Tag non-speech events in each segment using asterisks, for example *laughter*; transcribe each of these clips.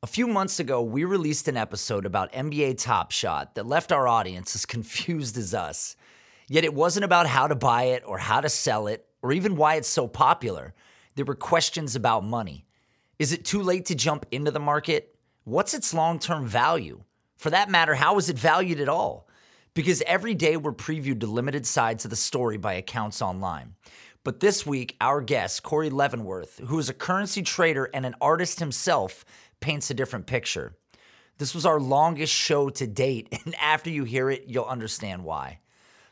A few months ago, we released an episode about NBA Top Shot that left our audience as *laughs* confused as us. Yet it wasn't about how to buy it or how to sell it or even why it's so popular. There were questions about money. Is it too late to jump into the market? What's its long term value? For that matter, how is it valued at all? Because every day we're previewed to limited sides of the story by accounts online. But this week, our guest, Corey Leavenworth, who is a currency trader and an artist himself, paints a different picture. This was our longest show to date, *laughs* and after you hear it, you'll understand why.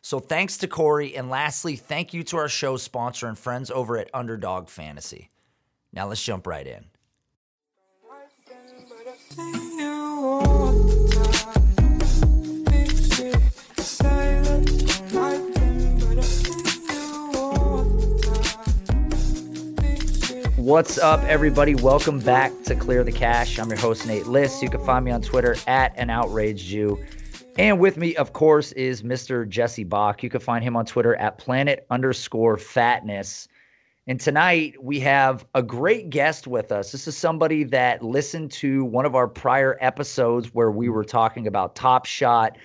So thanks to Corey. And lastly, thank you to our show sponsor and friends over at Underdog Fantasy. Now let's jump right in. What's up, everybody? Welcome back to Clear the Cash. I'm your host, Nate Liss. You can find me on Twitter at an outraged Jew. And with me, of course, is Mr. Jesse Bach. You can find him on Twitter at planet underscore fatness. And tonight we have a great guest with us. This is somebody that listened to one of our prior episodes where we were talking about Top Shot,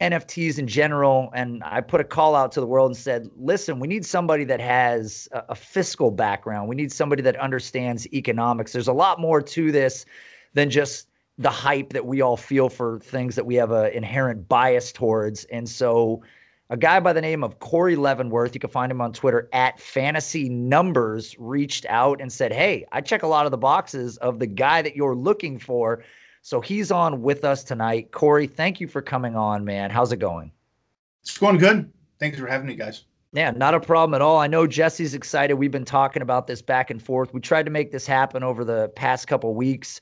NFTs in general. And I put a call out to the world and said, listen, we need somebody that has a, a fiscal background. We need somebody that understands economics. There's a lot more to this than just the hype that we all feel for things that we have an inherent bias towards. And so, a guy by the name of Corey Leavenworth, you can find him on Twitter at Fantasy Numbers, reached out and said, Hey, I check a lot of the boxes of the guy that you're looking for. So he's on with us tonight. Corey, thank you for coming on, man. How's it going? It's going good. Thanks for having me, guys. Yeah, not a problem at all. I know Jesse's excited. We've been talking about this back and forth. We tried to make this happen over the past couple weeks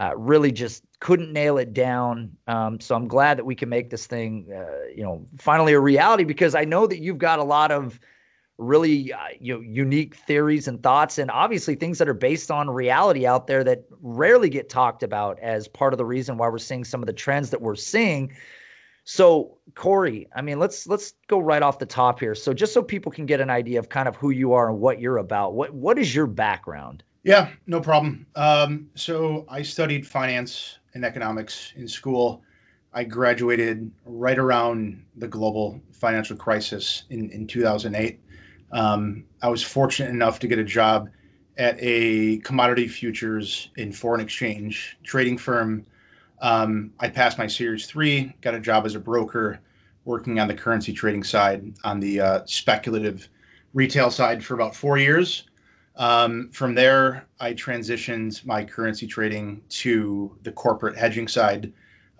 uh, really just couldn't nail it down. Um, so I'm glad that we can make this thing, uh, you know, finally a reality because I know that you've got a lot of really uh, you know unique theories and thoughts and obviously things that are based on reality out there that rarely get talked about as part of the reason why we're seeing some of the trends that we're seeing so corey i mean let's let's go right off the top here so just so people can get an idea of kind of who you are and what you're about what what is your background yeah, no problem. Um, so I studied finance and economics in school. I graduated right around the global financial crisis in, in 2008. Um, I was fortunate enough to get a job at a commodity futures in foreign exchange trading firm. Um, I passed my Series 3, got a job as a broker working on the currency trading side on the uh, speculative retail side for about four years. Um, from there, I transitioned my currency trading to the corporate hedging side,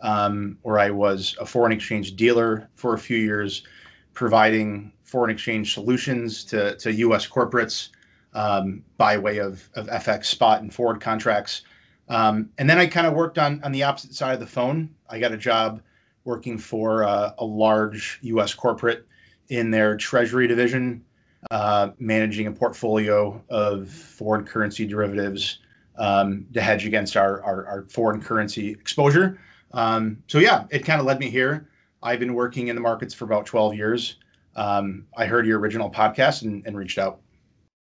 um, where I was a foreign exchange dealer for a few years, providing foreign exchange solutions to, to U.S. corporates um, by way of, of FX spot and forward contracts. Um, and then I kind of worked on, on the opposite side of the phone. I got a job working for uh, a large U.S. corporate in their treasury division uh, managing a portfolio of foreign currency derivatives um, to hedge against our, our, our foreign currency exposure. Um, so yeah, it kind of led me here. I've been working in the markets for about 12 years. Um, I heard your original podcast and, and reached out.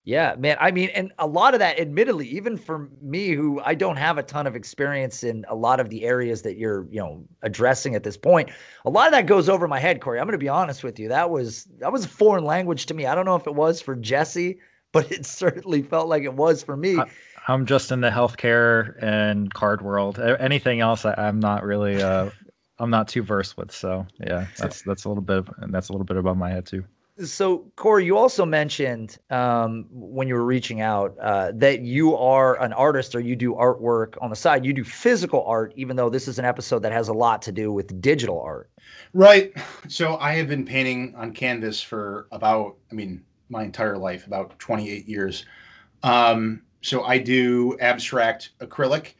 Yeah, man. I mean, and a lot of that, admittedly, even for me, who I don't have a ton of experience in a lot of the areas that you're, you know, addressing at this point, a lot of that goes over my head, Corey. I'm going to be honest with you. That was that was a foreign language to me. I don't know if it was for Jesse, *laughs* but it certainly felt like it was for me. I'm just in the healthcare and card world. Anything else, I, am not really. Uh, I'm not too versed with. So yeah, that's that's a little bit. Of, and that's a little bit above my head too. So, Corey, you also mentioned um, when you were reaching out uh, that you are an artist or you do artwork on the side. You do physical art, even though this is an episode that has a lot to do with digital art. Right. So, I have been painting on canvas for about, I mean, my entire life, about 28 years. Um, so, I do abstract acrylic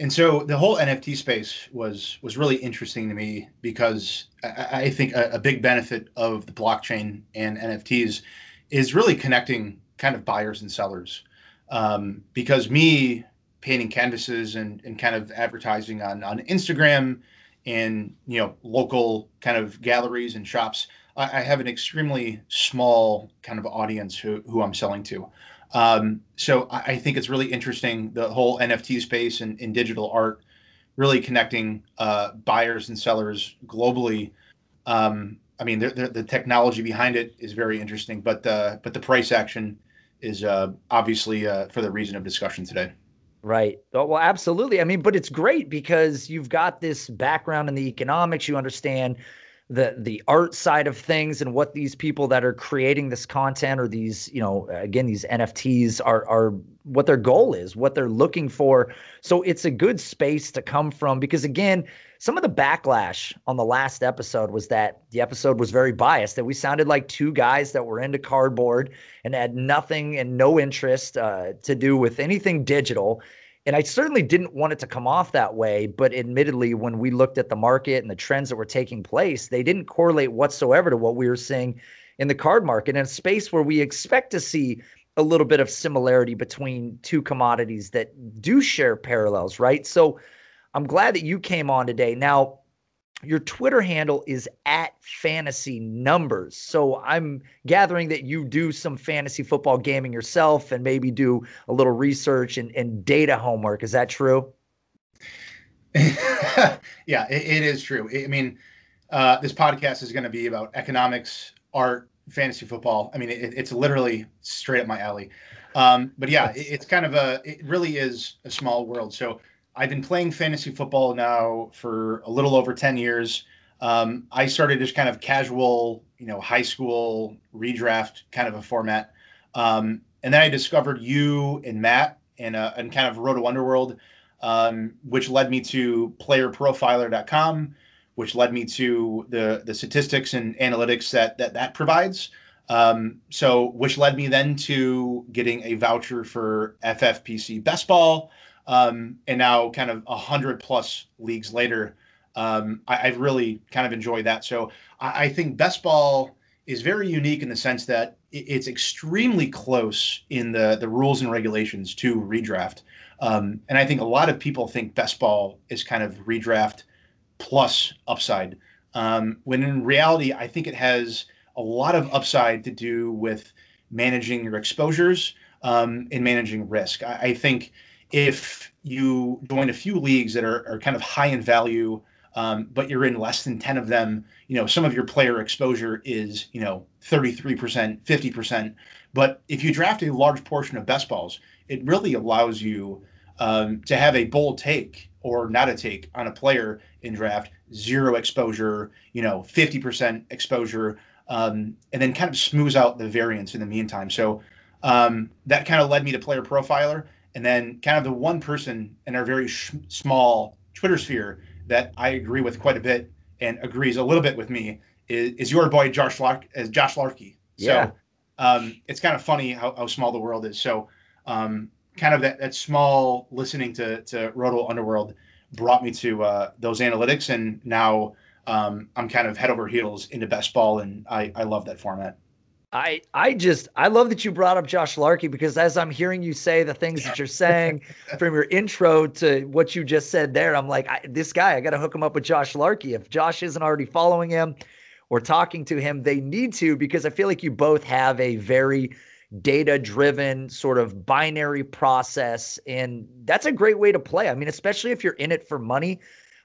and so the whole NFT space was was really interesting to me because I, I think a, a, big benefit of the blockchain and NFTs is really connecting kind of buyers and sellers. Um, because me painting canvases and, and kind of advertising on on Instagram and you know local kind of galleries and shops, I, I have an extremely small kind of audience who who I'm selling to. Um, so I, I, think it's really interesting the whole NFT space and, in digital art, really connecting uh, buyers and sellers globally. Um, I mean, the, the, the, technology behind it is very interesting, but the but the price action is uh, obviously uh, for the reason of discussion today. Right. Oh, well, absolutely. I mean, but it's great because you've got this background in the economics. You understand the the art side of things and what these people that are creating this content or these you know again these NFTs are are what their goal is what they're looking for. So it's a good space to come from because again some of the backlash on the last episode was that the episode was very biased that we sounded like two guys that were into cardboard and had nothing and no interest uh, to do with anything digital and I certainly didn't want it to come off that way. But admittedly, when we looked at the market and the trends that were taking place, they didn't correlate whatsoever to what we were seeing in the card market in a space where we expect to see a little bit of similarity between two commodities that do share parallels, right? So I'm glad that you came on today. Now, your Twitter handle is at fantasy numbers. So I'm gathering that you do some fantasy football gaming yourself and maybe do a little research and, and data homework. Is that true? *laughs* yeah, it, it is true. I mean, uh, this podcast is going to be about economics, art, fantasy football. I mean, it, it's literally straight up my alley. Um, but yeah, it, it's kind of a, it really is a small world. So I've been playing fantasy football now for a little over 10 years. Um, I started as kind of casual, you know, high school redraft kind of a format. Um, and then I discovered you and Matt and, uh, and kind of Roto Underworld, um, which led me to playerprofiler.com, which led me to the, the statistics and analytics that that, that provides. Um, so, which led me then to getting a voucher for FFPC Best Ball, um, and now, kind of a hundred plus leagues later, um, I, have really kind of enjoyed that. So I, I, think best ball is very unique in the sense that it, it's extremely close in the the rules and regulations to redraft. Um, and I think a lot of people think best ball is kind of redraft plus upside. Um, when in reality, I think it has a lot of upside to do with managing your exposures um, and managing risk. I, I think if you join a few leagues that are, are kind of high in value, um, but you're in less than 10 of them, you know, some of your player exposure is, you know, 33%, 50%. But if you draft a large portion of best balls, it really allows you um, to have a bold take or not a take on a player in draft, zero exposure, you know, 50% exposure, um, and then kind of smooths out the variance in the meantime. So um, that kind of led me to Player Profiler. And then, kind of the one person in our very sh- small Twitter sphere that I agree with quite a bit and agrees a little bit with me is, is your boy Josh Lark as Josh Larkey. Yeah. So um, it's kind of funny how, how small the world is. So um, kind of that, that small listening to to Roto Underworld brought me to uh, those analytics, and now um, I'm kind of head over heels into best ball, and I, I love that format. I I just I love that you brought up Josh Larkey because as I'm hearing you say the things that you're saying *laughs* from your intro to what you just said there, I'm like, I, this guy, I got to hook him up with Josh Larkey. If Josh isn't already following him or talking to him, they need to because I feel like you both have a very data driven sort of binary process and that's a great way to play. I mean, especially if you're in it for money.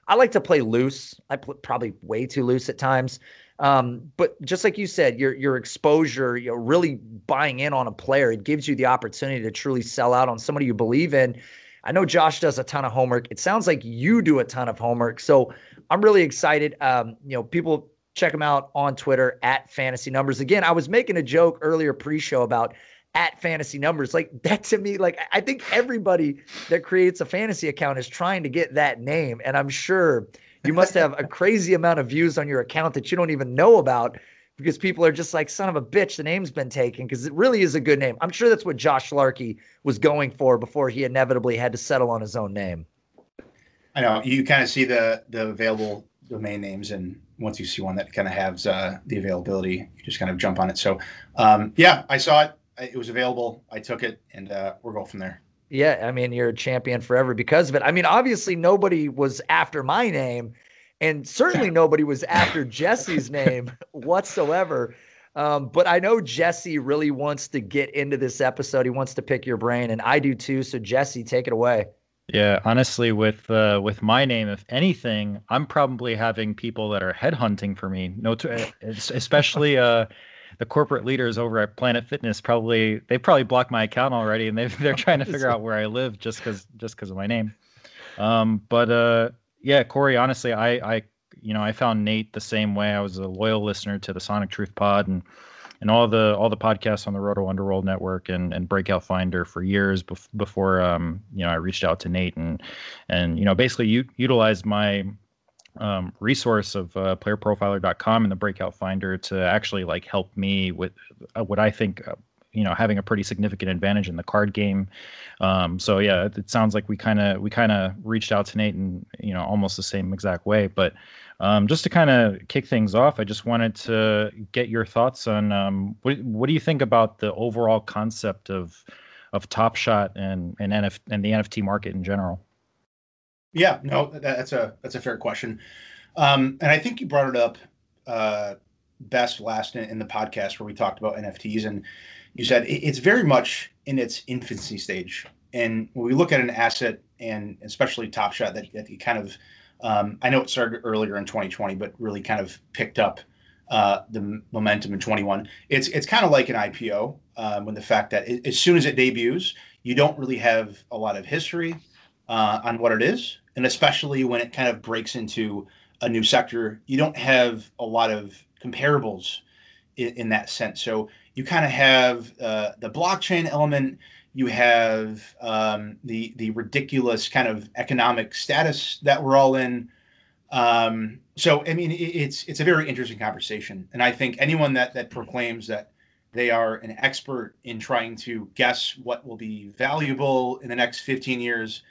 I like to play loose. I play probably way too loose at times. Um, but just like you said, your your exposure, you know, really buying in on a player, it gives you the opportunity to truly sell out on somebody you believe in. I know Josh does a ton of homework. It sounds like you do a ton of homework. So I'm really excited. Um, you know, people check him out on Twitter at fantasy numbers. Again, I was making a joke earlier pre-show about at fantasy numbers. Like *laughs* that to me, like I think everybody that creates a fantasy account is trying to get that name. And I'm sure you must have a crazy amount of views on your account that you don't even know about because people are just like, son of a bitch, the name's been taken because it really is a good name. I'm sure that's what Josh Larkey was going for before he inevitably had to settle on his own name. I know you kind of see the the available domain names, and once you see one that kind of has uh, the availability, you just kind of jump on it. So, um, yeah, I saw it. It was available. I took it, and uh, we're going from there. Yeah, I mean, you're a champion forever because of it. I mean, obviously, nobody was after my name, and certainly nobody was after *laughs* Jesse's name whatsoever. Um, but I know Jesse really wants to get into this episode. He wants to pick your brain, and I do too. So, Jesse, take it away. Yeah, honestly, with uh, with my name, if anything, I'm probably having people that are headhunting for me. No, to, especially uh, the corporate leaders over at Planet Fitness. Probably they probably blocked my account already, and they *laughs* they're trying to figure out where I live just because just because of my name. Um, but uh, yeah, Corey, honestly, I I you know I found Nate the same way. I was a loyal listener to the Sonic Truth Pod and and all the all the podcasts on the Roto Underworld Network and, and Breakout Finder for years bef- before um, you know I reached out to Nate and and you know basically u- utilized my um, resource of uh, playerprofiler.com and the Breakout Finder to actually like help me with uh, what I think. Uh, you know, having a pretty significant advantage in the card game. Um, so yeah, it, it sounds like we kind of we kind of reached out to Nate in you know almost the same exact way. But um, just to kind of kick things off, I just wanted to get your thoughts on um, what what do you think about the overall concept of of Top Shot and and NF and the NFT market in general. Yeah, no, that's a that's a fair question, um, and I think you brought it up uh, best last in, in, the podcast where we talked about NFTs, and you said it's very much in its infancy stage. And when we look at an asset, and especially Top Shot, that, that kind of um, I know it started earlier in 2020, but really kind of picked up uh, the momentum in 21. It's it's kind of like an IPO um, when the fact that it, as soon as it debuts, you don't really have a lot of history uh, on what it is, and especially when it kind of breaks into a new sector, you don't have a lot of comparables in, in that sense. So you kind of have uh, the blockchain element you have um, the the ridiculous kind of economic status that we're all in. Um, so I mean, it, it's it's a very interesting conversation, and I think anyone that that proclaims that they are an expert in trying to guess what will be valuable in the next 15 years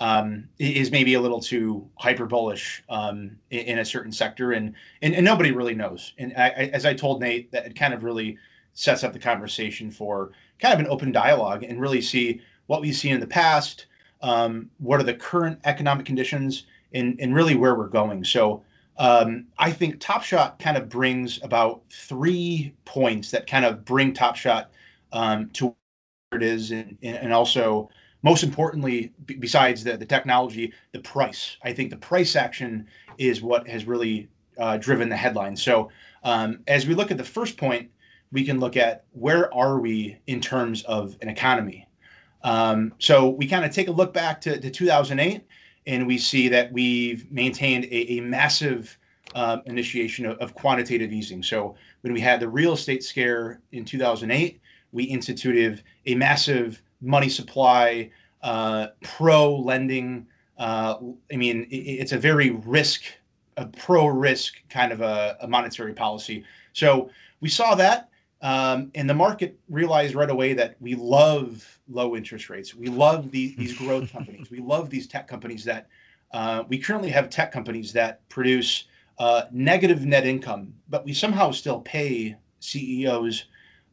um, is maybe a little too hyper bullish um, in, in, a certain sector, and, and, and nobody really knows. And I, I, as I told Nate, that it kind of really sets up the conversation for kind of an open dialogue and really see what we've seen in the past, um, what are the current economic conditions, and, and really where we're going. So um, I think Top Shot kind of brings about three points that kind of bring Top Shot um, to where it is, and, and also most importantly, b- besides the, the technology, the price. I think the price action is what has really uh, driven the headline. So um, as we look at the first point, we can look at where are we in terms of an economy. Um, so we kind of take a look back to, to 2008, and we see that we've maintained a, a massive um, initiation of, of, quantitative easing. So when we had the real estate scare in 2008, we instituted a massive money supply, uh, pro lending. Uh, I mean, it, it's a very risk, a pro risk kind of a, a monetary policy. So we saw that um, and the market realized right away that we love low interest rates. We love these, these growth *laughs* companies. We love these tech companies that uh, we currently have tech companies that produce uh, negative net income, but we somehow still pay CEOs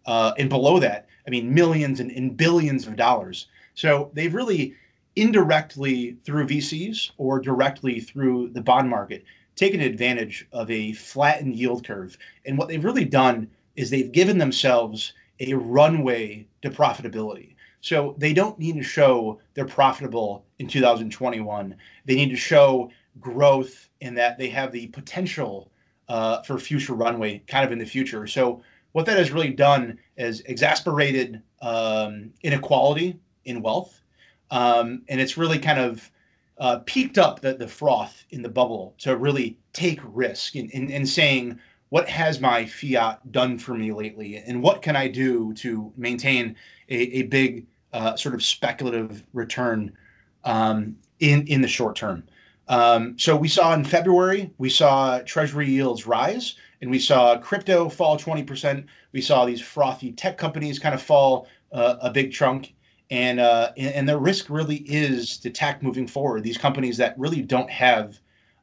uh, and below that, I mean, millions and, and billions of dollars. So they've really indirectly through VCs or directly through the bond market taken advantage of a flattened yield curve. And what they've really done is they've given themselves a runway to profitability. So they don't need to show they're profitable in 2021. They need to show growth in that they have the potential uh, for future runway kind of in the future. So what that has really done is exasperated um, inequality in wealth. Um, and it's really kind of uh, peaked up the, the froth in the bubble to really take risk in, in, in saying, what has my fiat done for me lately? And what can i do to maintain a, a big uh, sort of speculative return um, in in the short term? Um, so we saw in february we saw treasury yields rise and we saw crypto fall 20% we saw these frothy tech companies kind of fall uh, a big chunk and uh, and the risk really is the tech moving forward. These companies that really don't have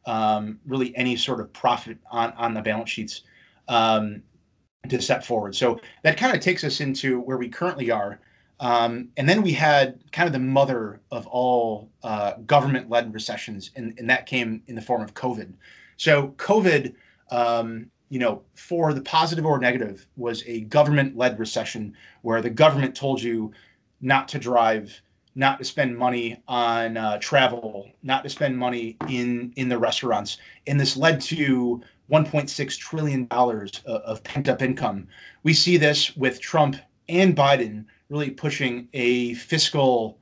um, really any sort of profit on on the balance sheets um, to step forward. So that kind of takes us into where we currently are. Um, and then we had kind of the mother of all uh, government-led recessions, and, and that came in the form of COVID. So COVID, um, you know, for the positive or negative, was a government-led recession where the government told you not to drive, not to spend money on uh, travel, not to spend money in in the restaurants, and this led to 1.6 trillion dollars of, of pent-up income. We see this with Trump and Biden really pushing a fiscal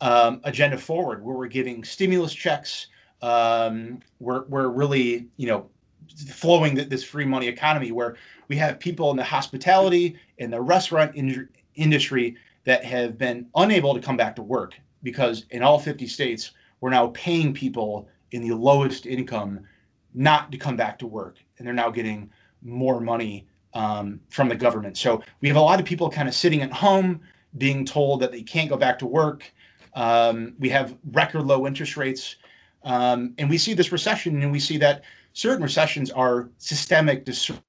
um, agenda forward, where we're giving stimulus checks. Um, we're we're really you know flowing this free money economy where we have people in the hospitality and the restaurant in- industry that have been unable to come back to work because in all 50 states, we're now paying people in the lowest income not to come back to work. And they're now getting more money um, from the government. So we have a lot of people kind of sitting at home being told that they can't go back to work. Um, we have record low interest rates. Um, and we see this recession, and we see that certain recessions are systemic disorders.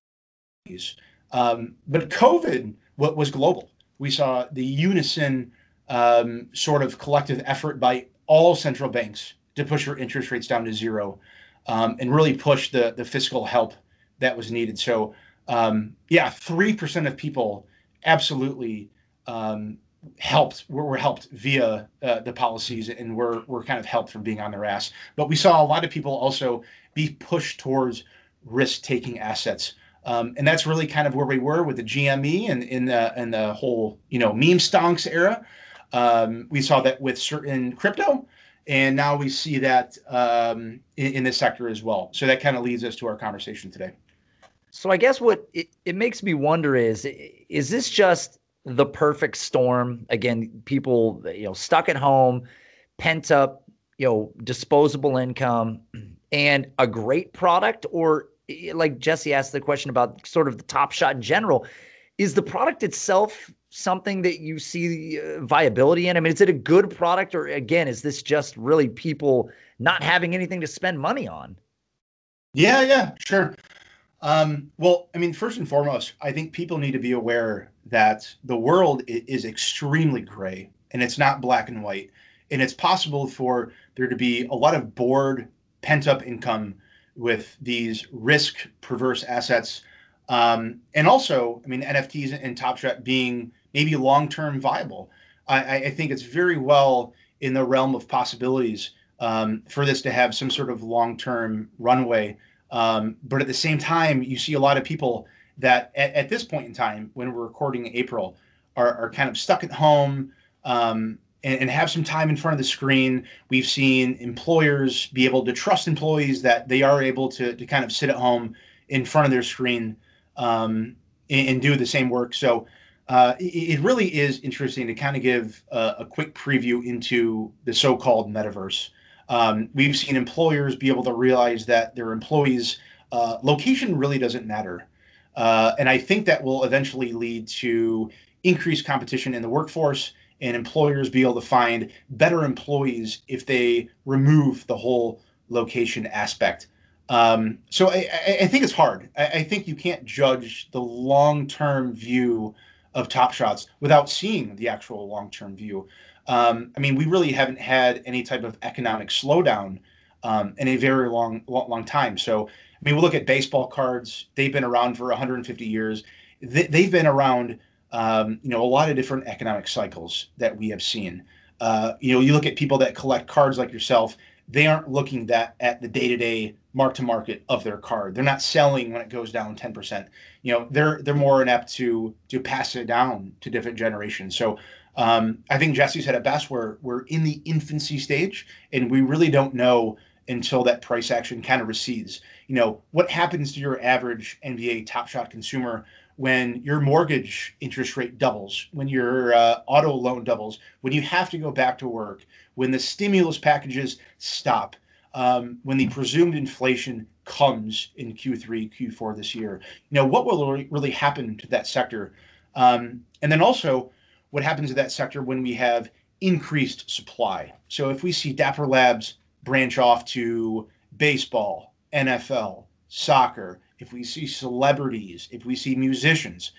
Um, but COVID was global we saw the unison um, sort of collective effort by all central banks to push their interest rates down to zero um, and really push the, the fiscal help that was needed. So, um, yeah, 3% of people absolutely um, helped, were, were, helped via uh, the policies and were, were kind of helped from being on their ass. But we saw a lot of people also be pushed towards risk taking assets. Um, and that's really kind of where we were with the GME and in the and the whole you know meme stonks era. Um, we saw that with certain crypto, and now we see that um, in, in, this sector as well. So that kind of leads us to our conversation today. So I guess what it, it makes me wonder is is this just the perfect storm? Again, people you know stuck at home, pent up, you know, disposable income, and a great product, or like Jesse asked the question about sort of the top shot in general. Is the product itself something that you see uh, viability in? I mean, is it a good product, or again, is this just really people not having anything to spend money on? Yeah, yeah, sure. Um, well, I mean, first and foremost, I think people need to be aware that the world is extremely gray and it's not black and white. And it's possible for there to be a lot of bored, pent up income with these risk perverse assets. Um, and also, I mean, NFTs and Top Shot being maybe long term viable. I, I, think it's very well in the realm of possibilities um, for this to have some sort of long term runway. Um, but at the same time, you see a lot of people that at, at, this point in time, when we're recording April, are, are kind of stuck at home. Um, and, and, have some time in front of the screen. We've seen employers be able to trust employees that they are able to, to kind of sit at home in front of their screen um, and, and, do the same work. So uh, it, it, really is interesting to kind of give a, a quick preview into the so-called metaverse. Um, we've seen employers be able to realize that their employees' uh, location really doesn't matter. Uh, and I think that will eventually lead to increased competition in the workforce and employers be able to find better employees if they remove the whole location aspect. Um, so I, I, think it's hard. I, I, think you can't judge the long-term view of Top Shots without seeing the actual long-term view. Um, I mean, we really haven't had any type of economic slowdown um, in a very long, long, long time. So, I mean, we look at baseball cards; they've been around for 150 years. They, they've been around um, you know, a lot of different economic cycles that we have seen. Uh, you know, you look at people that collect cards like yourself, they aren't looking that at the day-to-day mark to market of their card. They're not selling when it goes down 10%. You know, they're they're more inept to to pass it down to different generations. So um, I think Jesse said it best. We're we're in the infancy stage, and we really don't know until that price action kind of recedes. You know, what happens to your average NBA Top Shot consumer when your mortgage interest rate doubles, when your uh, auto loan doubles, when you have to go back to work, when the stimulus packages stop, um, when the presumed inflation comes in Q3, Q4 this year. You know, what will really happen to that sector? Um, and then also, what happens to that sector when we have increased supply. So if we see Dapper Labs branch off to baseball, NFL, soccer, if we see celebrities, if we see musicians,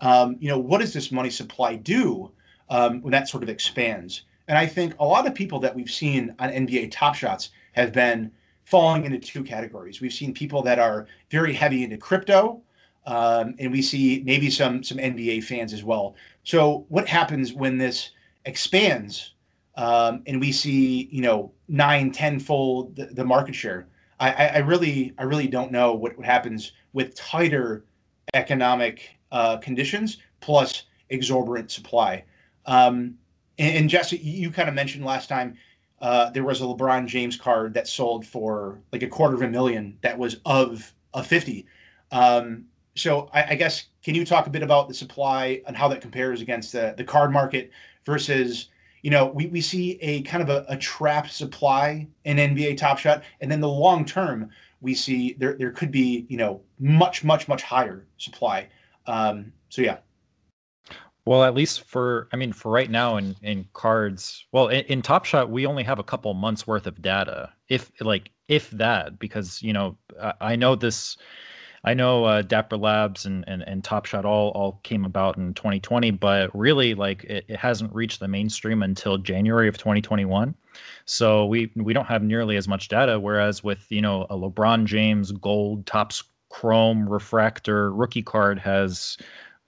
um, you know, what does this money supply do um, when that sort of expands? And I think a lot of people that we've seen on NBA Top Shots have been falling into two categories. We've seen people that are very heavy into crypto, um, and we see maybe some some NBA fans as well. So what happens when this expands um, and we see you know nine, tenfold the, the market share? I, I, really I really don't know what, what happens with tighter economic uh, conditions plus exorbitant supply. Um, and, and Jesse, you kind of mentioned last time uh, there was a LeBron James card that sold for like a quarter of a million that was of a 50. Um, so I, I, guess can you talk a bit about the supply and how that compares against the, the card market versus you know we, we see a kind of a, a trapped supply in NBA Top Shot and then the long term we see there there could be you know much much much higher supply. Um, so yeah. Well, at least for I mean for right now in in cards, well in, in Top Shot we only have a couple months worth of data, if like if that, because you know I, I know this. I know uh, Dapper Labs and, and, and Top Shot all all came about in 2020, but really like it, it hasn't reached the mainstream until January of 2021. So we we don't have nearly as much data. Whereas with you know a LeBron James Gold Topps Chrome Refractor rookie card has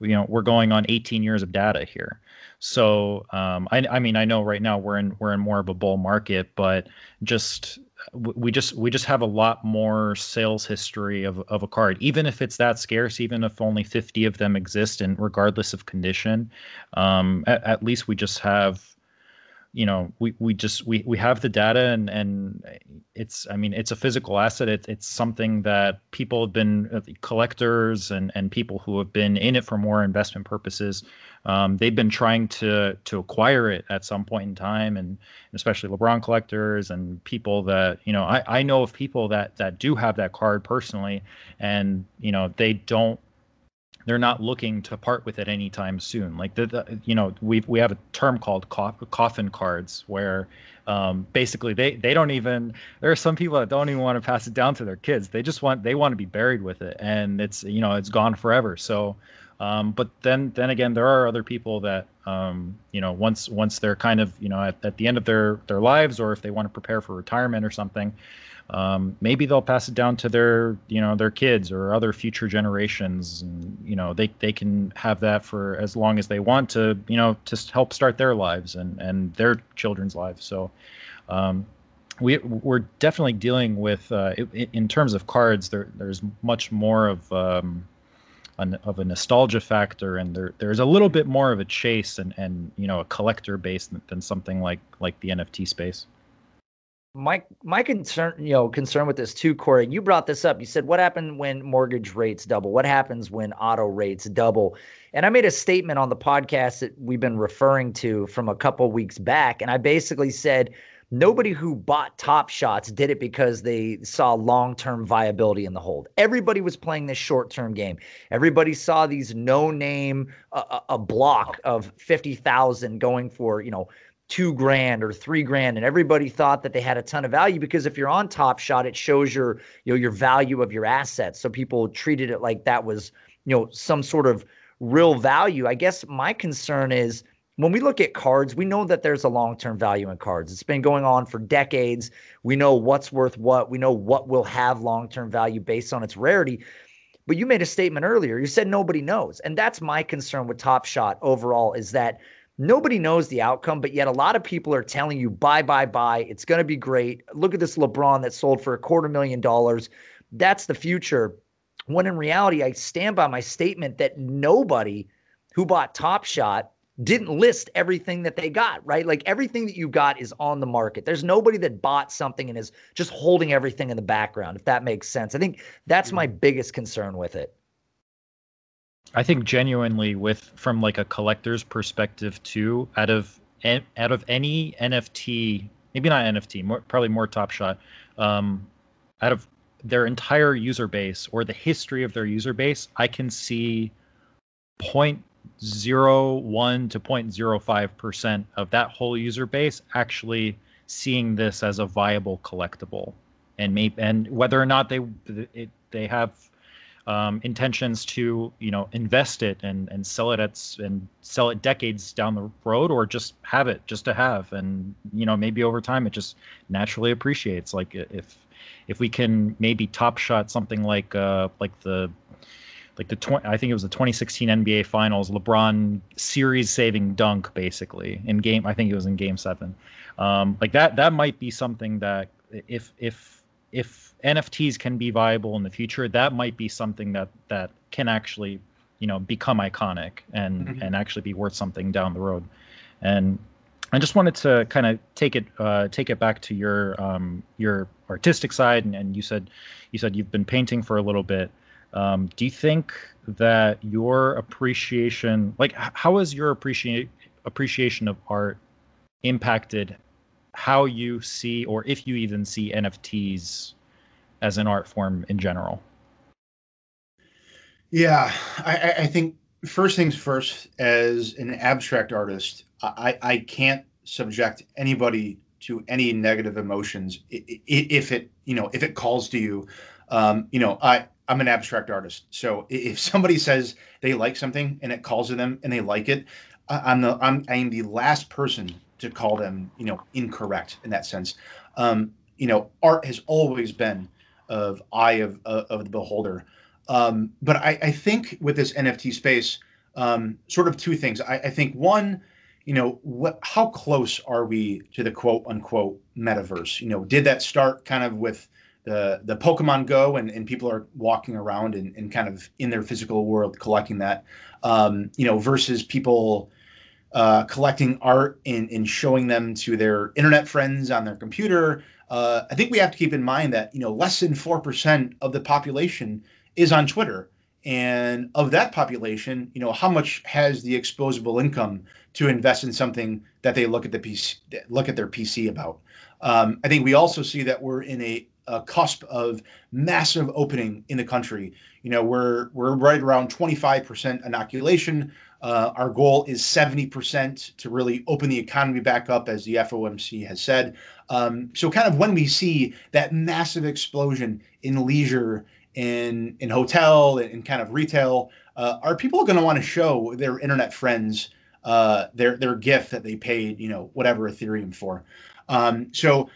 you know we're going on 18 years of data here so um, I, I mean i know right now we're in we're in more of a bull market but just we just we just have a lot more sales history of, of a card. Even if it's that scarce even if only 50 of them exist and regardless of condition um, at, at least we just have you know we we just we we have the data and and it's i mean it's a physical asset. It, it's something that people have been uh, collectors and and people who have been in it for more investment purposes um, they've been trying to to acquire it at some point in time. And especially lebron collectors and people that you know i i know of people that that do have that card personally. And you know they don't they're not looking to part with it anytime soon. Like the, the you know we we have a term called coffin cards where um, basically they they don't even there are some people that don't even want to pass it down to their kids. They just want they want to be buried with it, and it's you know it's gone forever. So. Um, but then, then again, there are other people that, um, you know, once once they're kind of, you know, at, at the end of their their lives, or if they want to prepare for retirement or something, um, maybe they'll pass it down to their you know their kids or other future generations and you know they, they can have that for as long as they want to you know to help start their lives and and their children's lives. So um, we we're definitely dealing with uh, in terms of cards there there's much more of um, an, of a nostalgia factor and there there's a little bit more of a chase and and you know a collector base than, than something like like the NFT space my my concern, you know, concern with this too, Corey. You brought this up. You said, "What happened when mortgage rates double? What happens when auto rates double?" And I made a statement on the podcast that we've been referring to from a couple weeks back, and I basically said nobody who bought Top Shots did it because they saw long-term viability in the hold. Everybody was playing this short-term game. Everybody saw these no-name uh, a block of fifty thousand going for you know two grand or three grand and everybody thought that they had a ton of value because if you're on top shot it shows your you know your value of your assets. So people treated it like that was you know some sort of real value. I guess my concern is when we look at cards we know that there's a long-term value in cards. It's been going on for decades. We know what's worth what. We know what will have long-term value based on its rarity. But you made a statement earlier. You said nobody knows. And that's my concern with top shot overall is that Nobody knows the outcome, but yet a lot of people are telling you, buy, buy, buy. It's going to be great. Look at this LeBron that sold for a quarter million dollars. That's the future. When in reality, I stand by my statement that nobody who bought Top Shot didn't list everything that they got, right? Like everything that you got is on the market. There's nobody that bought something and is just holding everything in the background, if that makes sense. I think that's my mm-hmm. biggest concern with it. I think genuinely with from like a collector's perspective too, out of out of any NFT, maybe not NFT, more, probably more Top Shot, um, out of their entire user base or the history of their user base, I can see point zero one to 0.05 percent of that whole user base actually seeing this as a viable collectible, and maybe and whether or not they it, they have um, intentions to you know invest it and and sell it at and sell it decades down the road or just have it just to have. And you know maybe over time it just naturally appreciates. Like if if we can maybe top shot something like uh like the like the 20, I think it was the 2016 NBA Finals LeBron series saving dunk basically in game I think it was in game 7 um like that that might be something that if if if NFTs can be viable in the future, that might be something that that can actually, you know, become iconic and mm-hmm. and actually be worth something down the road. And I just wanted to kind of take it uh, take it back to your um, your artistic side, and, and you said you said you've been painting for a little bit. Um, do you think that your appreciation, like, how has your appreciate appreciation of art impacted how you see, or if you even see NFTs as an art form in general? Yeah, I, I think first things first, as an abstract artist, I, I can't subject anybody to any negative emotions if it you know if it calls to you um, you know i i'm an abstract artist so if somebody says they like something and it calls to them and they like it i'm the i'm i'm the last person to call them you know incorrect in that sense um, you know art has always been of eye of of the beholder. Um, but I, I, think with this NFT space, um, sort of two things. I, I, think one, you know, what how close are we to the quote unquote metaverse? You know, did that start kind of with the the Pokemon Go and, and people are walking around and, and kind of in their physical world collecting that, um, you know, versus people uh, collecting art and, and showing them to their internet friends on their computer uh, I think we have to keep in mind that you know less than four percent of the population is on Twitter, and of that population, you know how much has the exposable income to invest in something that they look at the PC, look at their PC about. Um, I think we also see that we're in a, a cusp of massive opening in the country. You know, we're we're right around 25% inoculation. Uh, our goal is 70% to really open the economy back up, as the FOMC has said. Um, so, kind of when we see that massive explosion in leisure, in in hotel, and in kind of retail, uh, are people going to want to show their internet friends uh, their their gift that they paid, you know, whatever Ethereum for? Um, so,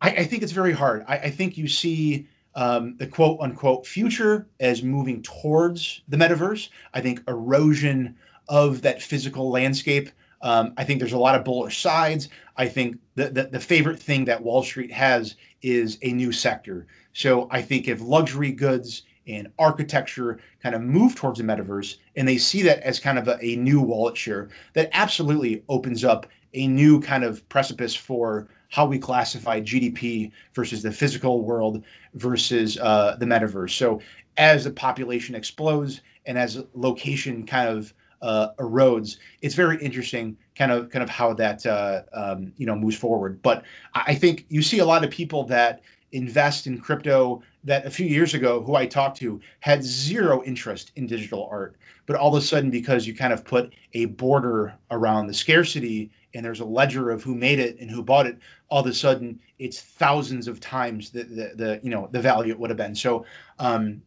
I, I, think it's very hard. I, I think you see. Um, the quote unquote future as moving towards the metaverse. I think erosion of that physical landscape. Um, I think there's a lot of bullish sides. I think the, the, the favorite thing that Wall Street has is a new sector. So I think if luxury goods and architecture kind of move towards the metaverse and they see that as kind of a, a new wallet share, that absolutely opens up a new kind of precipice for how we classify GDP versus the physical world versus uh, the metaverse. So as the population explodes and as location kind of uh, erodes, it's very interesting, kind of kind of how that uh, um, you know moves forward. But I think you see a lot of people that invest in crypto that a few years ago, who I talked to, had zero interest in digital art, but all of a sudden, because you kind of put a border around the scarcity and there's a ledger of who made it and who bought it, all of a sudden it's thousands of times the the, the you know the value it would have been. So um,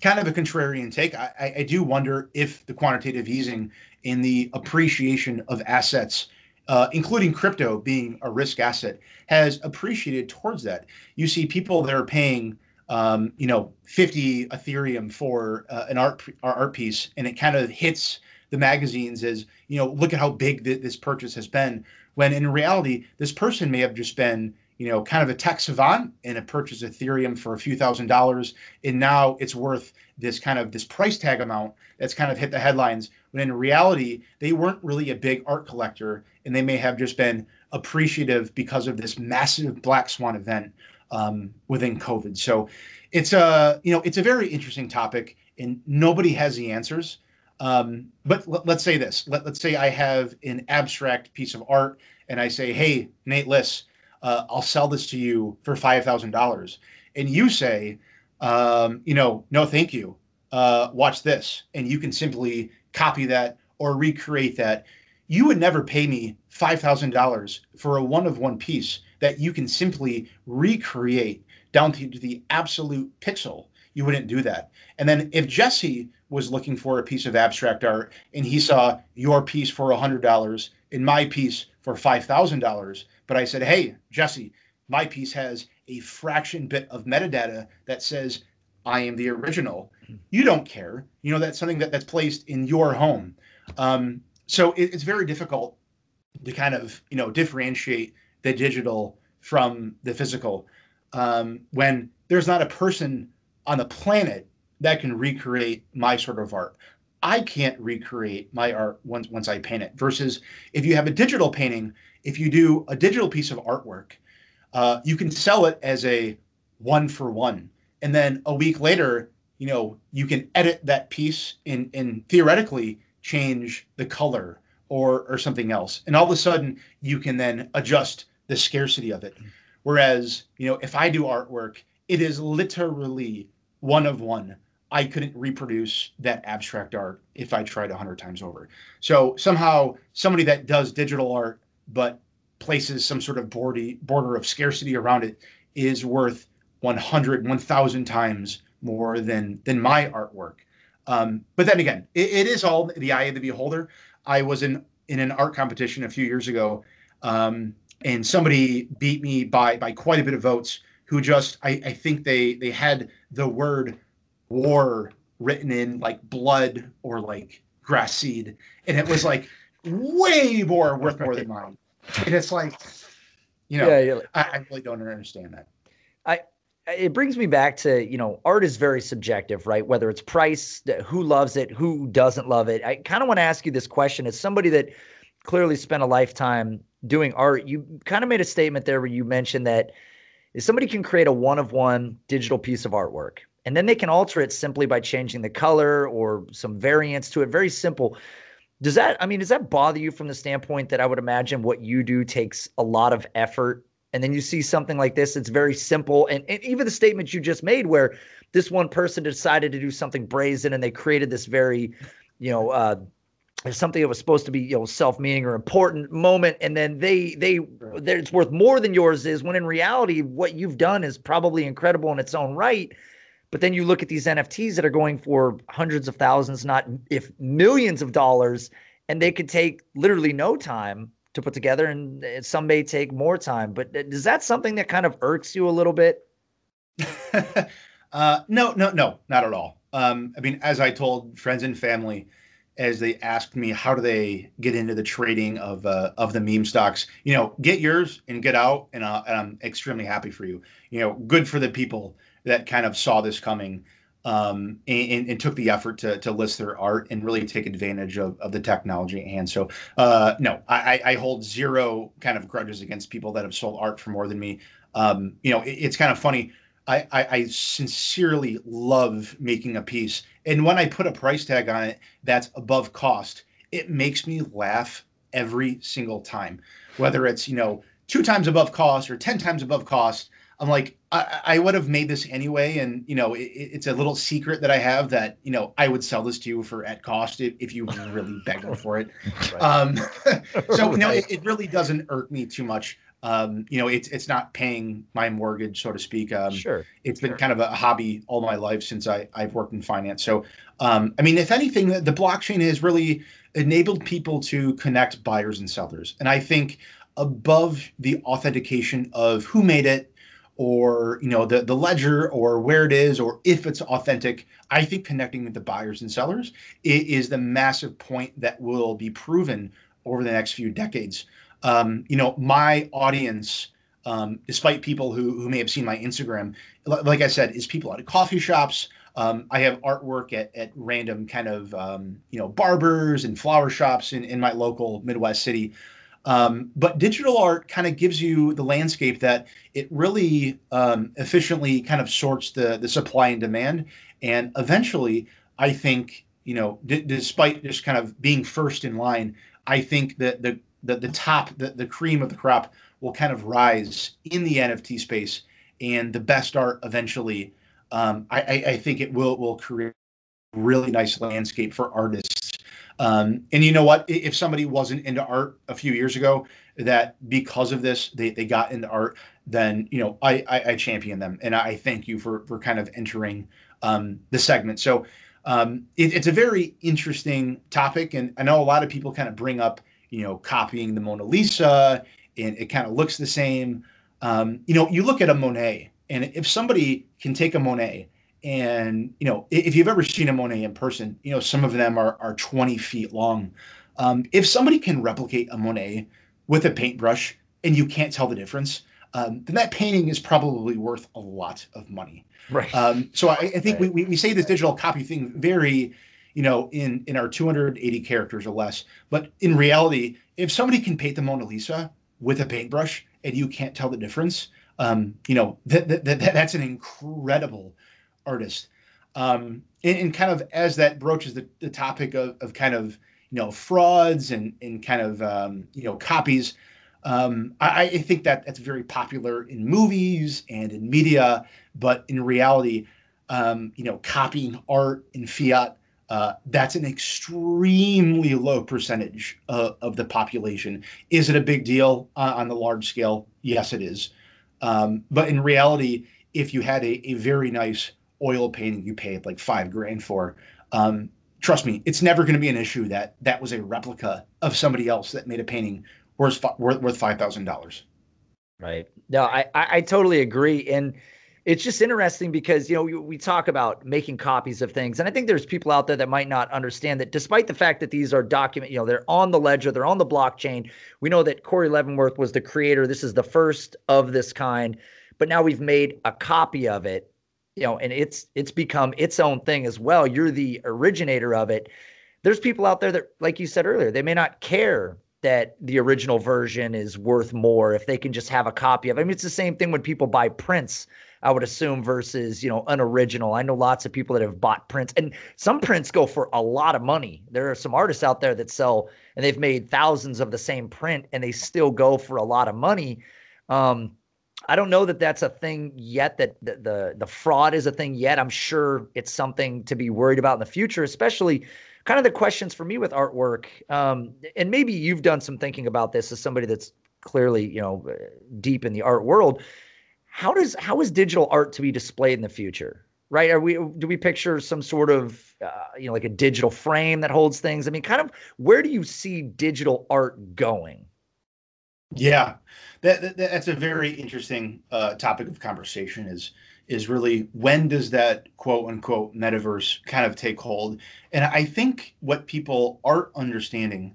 kind of a contrarian take. I, I do wonder if the quantitative easing in the appreciation of assets, uh, including crypto being a risk asset, has appreciated towards that. You see people that are paying, um, you know, 50 Ethereum for uh, an art art piece, and it kind of hits the magazines as, you know, look at how big th- this purchase has been. When in reality, this person may have just been you know, kind of a tech savant and it purchased Ethereum for a few thousand dollars, and now it's worth this kind of this price tag amount that's kind of hit the headlines. When in reality, they weren't really a big art collector, and they may have just been appreciative because of this massive black swan event um, within COVID. So it's a you know it's a very interesting topic, and nobody has the answers. Um, but let, us say this: let, let's say I have an abstract piece of art, and I say, "Hey, Nate Liss." Uh, I'll sell this to you for five thousand dollars, and you say, um, you know, no, thank you. Uh, watch this, and you can simply copy that or recreate that, you would never pay me $5,000 for a one of one piece that you can simply recreate down to the absolute pixel. You wouldn't do that. And then if Jesse was looking for a piece of abstract art and he saw your piece for $100 and my piece for $5,000, but I said, hey, Jesse, my piece has a fraction bit of metadata that says I am the original. You don't care. You know, that's something that, that's placed in your home. Um, so it, it's very difficult to kind of, you know, differentiate the digital from the physical um, when there's not a person on the planet that can recreate my sort of art. I can't recreate my art once once I paint it. Versus if you have a digital painting, if you do a digital piece of artwork, uh, you can sell it as a one for one, and then a week later, you know, you can edit that piece and and theoretically change the color or or something else, and all of a sudden you can then adjust the scarcity of it. Whereas, you know, if I do artwork, it is literally one of one. I couldn't reproduce that abstract art if I tried a hundred times over. So somehow somebody that does digital art but places some sort of border of scarcity around it is worth 100 1000 times more than than my artwork um, but then again it, it is all the eye of the beholder i was in in an art competition a few years ago um, and somebody beat me by by quite a bit of votes who just I, I think they they had the word war written in like blood or like grass seed. And it was like way more worth more than mine. And it's like you know yeah, yeah. I, I really don't understand that. I it brings me back to you know art is very subjective right? Whether it's price who loves it who doesn't love it. I kind of want to ask you this question. As somebody that clearly spent a lifetime doing art, you kind of made a statement there where you mentioned that if somebody can create a one of one digital piece of artwork and then they can alter it simply by changing the color or some variants to it, very simple. Does that, I mean, does that bother you from the standpoint that I would imagine what you do takes a lot of effort? And then you see something like this, it's very simple. And, and even the statement you just made, where this one person decided to do something brazen and they created this very, you know, uh, something that was supposed to be you know self-meaning or important moment and then they they it's worth more than yours is when in reality what you've done is probably incredible in its own right but then you look at these nfts that are going for hundreds of thousands not if millions of dollars and they could take literally no time to put together and some may take more time but is that something that kind of irks you a little bit *laughs* uh, no no no not at all um, i mean as i told friends and family as they asked me how do they get into the trading of uh, of the meme stocks. You know, get yours and get out, and, uh, and, I'm extremely happy for you. You know, good for the people that kind of saw this coming um, and, and, took the effort to to list their art and really take advantage of, of the technology at hand. So, uh, no, I, I hold zero kind of grudges against people that have sold art for more than me. Um, you know, it, it's kind of funny. I, I, I, sincerely love making a piece. And when I put a price tag on it that's above cost, it makes me laugh every single time. Whether it's, you know, two times above cost or 10 times above cost, I'm like, I, I would have made this anyway. And, you know, it, it's a little secret that I have that, you know, I would sell this to you for at cost if, if you really begged *laughs* for it. Right. Um, *laughs* so, you know, it, it really doesn't irk me too much um, you know, it's it's not paying my mortgage, so to speak. Um, sure. It's been sure. kind of a hobby all my life since I I've worked in finance. So, um, I mean, if anything, the blockchain has really enabled people to connect buyers and sellers, and I think above the authentication of who made it or you know the the ledger or where it is or if it's authentic i think connecting with the buyers and sellers is the massive point that will be proven over the next few decades um, you know, my audience, um, despite people who, who may have seen my Instagram, like I said, is people out of coffee shops. Um, I have artwork at, at random kind of, um, you know, barbers and flower shops in, in my local Midwest city. Um, but digital art kind of gives you the landscape that it really um, efficiently kind of sorts the, the supply and demand. And eventually, I think, you know, d- despite just kind of being first in line, I think that the the the top the, the cream of the crop will kind of rise in the NFT space, and the best art eventually. Um, I, I, I think it will will create really nice landscape for artists Um, and you know what? If somebody wasn't into art a few years ago, that because of this they, they got into art, then you know I, I, I champion them and I thank you for for kind of entering um, the segment. So um, it, it's a very interesting topic, and I know a lot of people kind of bring up you know copying the Mona Lisa, and it kind of looks the same. Um, you know, you look at a Monet, and if somebody can take a Monet and you know if you've ever seen a monet in person you know some of them are, are 20 feet long. Um, if somebody can replicate a monet with a paintbrush and you can't tell the difference um, then that painting is probably worth a lot of money. Right. Um, so i, I think right. we, we say this digital copy thing very you know in in our 280 characters or less. But in reality if somebody can paint the mona lisa with a paintbrush and you can't tell the difference um, you know that, that, that that's an incredible artist. Um, and, and, kind of as that broaches the, the topic of, of kind of you know frauds and and kind of um, you know copies, um, I, I, think that that's very popular in movies and in media, but in reality, um, you know, copying art in fiat. Uh, that's an extremely low percentage of the population. Is it a big deal on the large scale? Yes, it is. Um, but in reality, if you had a, a very nice oil painting you paid like five grand for. Um, trust me, it's never going to be an issue that that was a replica of somebody else that made a painting worth worth, worth five thousand dollars. Right. No, I, I totally agree, and it's just interesting because you know we, we, talk about making copies of things and i think there's people out there that might not understand that despite the fact that these are document you know they're on the ledger they're on the blockchain we know that corey leavenworth was the creator this is the first of this kind but now we've made a copy of it you know, and it's it's become its own thing as well. You're the originator of it. There's people out there that, like you said earlier, they may not care that the original version is worth more if they can just have a copy of it. I mean, it's the same thing when people buy prints, I would assume, versus, you know, unoriginal. I know lots of people that have bought prints, and some prints go for a lot of money. There are some artists out there that sell, and they've made thousands of the same print, and they still go for a lot of money. Um, I don't know that that's a thing yet. That the, the, the fraud is a thing yet. I'm sure it's something to be worried about in the future, especially kind of the questions for me with artwork. Um, and maybe you've done some thinking about this as somebody that's clearly you know deep in the art world. How does how is digital art to be displayed in the future? Right? Are we do we picture some sort of uh, you know like a digital frame that holds things? I mean, kind of where do you see digital art going? Yeah, that, that that's a very interesting uh, topic of conversation. Is is really when does that quote unquote metaverse kind of take hold? And I think what people aren't understanding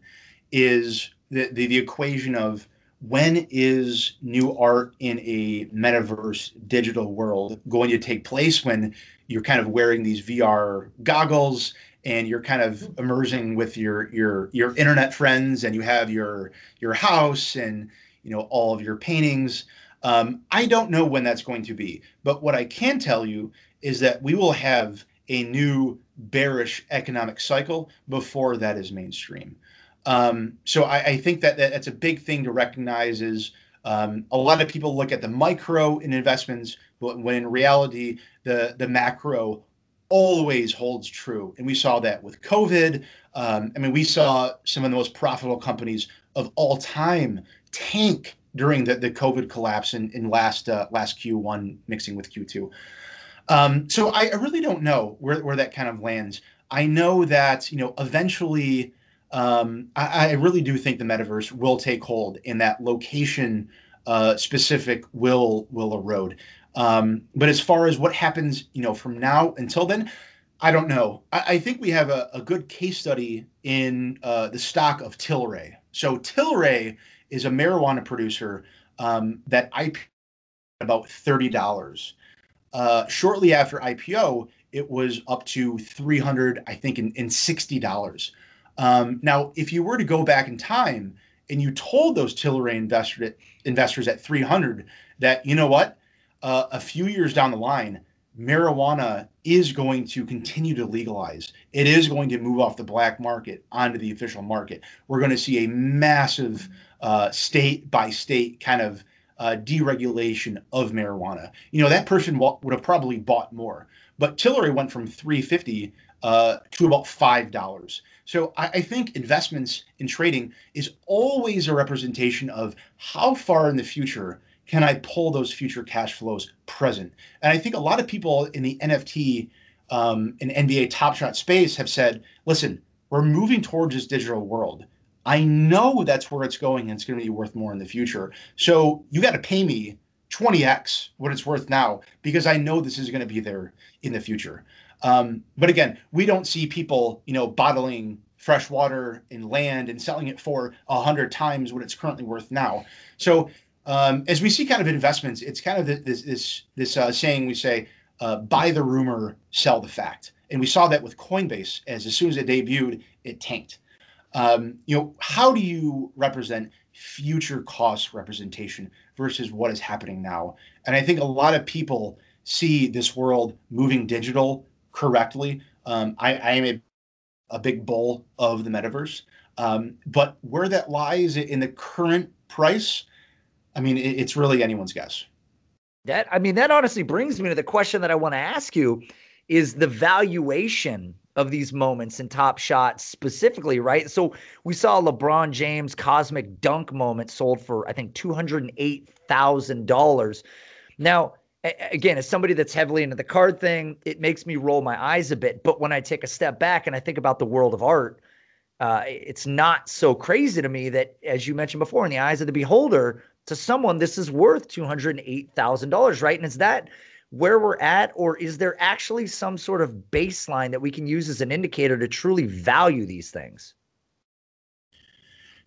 is the, the, the equation of when is new art in a metaverse digital world going to take place when you're kind of wearing these VR goggles and you're kind of immersing with your your your internet friends and you have your your house and you know all of your paintings um, i don't know when that's going to be. But what i can tell you is that we will have a new bearish economic cycle before that is mainstream. Um, so I, I, think that, that that's a big thing to recognize is um, a lot of people look at the micro in investments but when in reality the the macro always holds true. And we saw that with COVID. Um, I mean, we saw some of the most profitable companies of all time tank during the, the COVID collapse in, in last uh, last Q1 mixing with Q2. Um, so I, I, really don't know where, where that kind of lands. I know that, you know, eventually um, I, I, really do think the metaverse will take hold and that location uh, specific will will erode. Um, but as far as what happens, you know, from now until then, I don't know. I, I think we have a, a, good case study in uh, the stock of Tilray. So Tilray is a marijuana producer um, that IP about thirty dollars. Uh, shortly after IPO, it was up to three hundred, I think, in, in sixty dollars. Um, now, if you were to go back in time and you told those Tilray investor, investors at 300 that you know what uh, a few years down the line, marijuana is going to continue to legalize. It is going to move off the black market onto the official market. We're going to see a massive uh, state by state kind of uh, deregulation of marijuana, you know, that person would have probably bought more. But Tilray went from 350 uh, to about five dollars. So I, I, think investments in trading is always a representation of how far in the future can I pull those future cash flows present. And I think a lot of people in the NFT um, and NBA Top Shot space have said, listen, we're moving towards this digital world. I know that's where it's going and it's going to be worth more in the future. So you got to pay me 20x what it's worth now because I know this is going to be there in the future. Um, but again, we don't see people, you know, bottling fresh water in land and selling it for a hundred times what it's currently worth now. So um, as we see kind of investments, it's kind of this this this uh, saying we say, uh, buy the rumor, sell the fact, and we saw that with Coinbase. As as soon as it debuted, it tanked. Um, you know, how do you represent future cost representation versus what is happening now? And I think a lot of people see this world moving digital correctly. Um, I, I, am a, a big bull of the metaverse, um, but where that lies in the current price, I mean, it, it's really anyone's guess. That I mean, that honestly brings me to the question that I want to ask you: is the valuation of these moments in Top Shot specifically, right? So we saw LeBron James cosmic dunk moment sold for I think two hundred eight thousand dollars. Now again, as somebody that's heavily into the card thing, it makes me roll my eyes a bit. But when I take a step back and I think about the world of art, uh, it's not so crazy to me that, as you mentioned before, in the eyes of the beholder, to someone, this is worth $208,000, right? And is that where we're at? Or is there actually some sort of baseline that we can use as an indicator to truly value these things?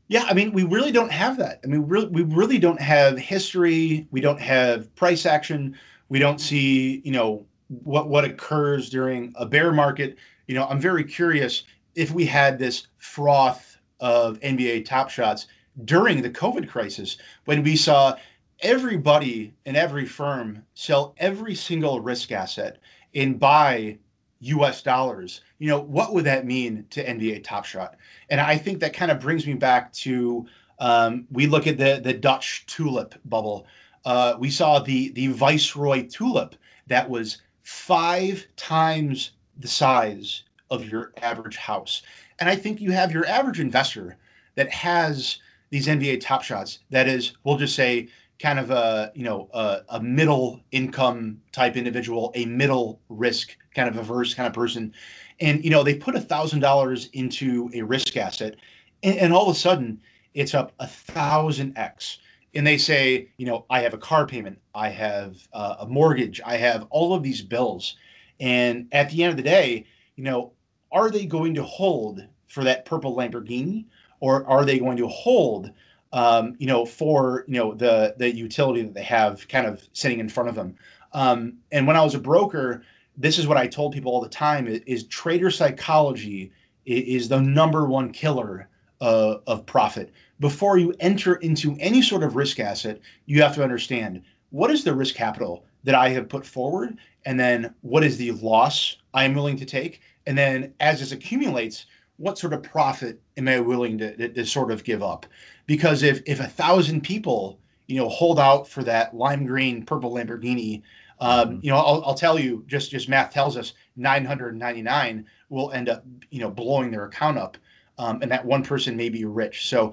Yeah, I mean, we really don't have that. I mean, we really don't have history. We don't have price action. We don't see, you know, what what occurs during a bear market. You know, I'm very curious if we had this froth of NBA top shots during the COVID crisis when we saw everybody and every firm sell every single risk asset and buy US dollars, you know, what would that mean to NBA Top Shot? And I think that kind of brings me back to um, we look at the the Dutch tulip bubble. Uh, we saw the the Viceroy tulip that was five times the size of your average house. And I think you have your average investor that has these NBA Top Shots. That is, we'll just say, kind of a you know a, a, middle income type individual, a middle risk kind of averse kind of person, and you know they put a thousand dollars into a risk asset, and, and, all of a sudden it's up a thousand x, and they say you know I have a car payment, I have uh, a mortgage, I have all of these bills, and at the end of the day, you know, are they going to hold for that purple Lamborghini, or are they going to hold? um, you know, for you know the the utility that they have kind of sitting in front of them. Um, and when I was a broker, this is what I told people all the time: is, is trader psychology is, is, the number one killer uh, of profit. Before you enter into any sort of risk asset, you have to understand what is the risk capital that I have put forward, and then what is the loss I am willing to take, and then as this accumulates, what sort of profit am I willing to, to, to sort of give up? because if if a thousand people you know hold out for that lime green purple Lamborghini, um, mm-hmm. you know I'll, I'll tell you just just math tells us 999 will end up you know blowing their account up, um, and that one person may be rich. So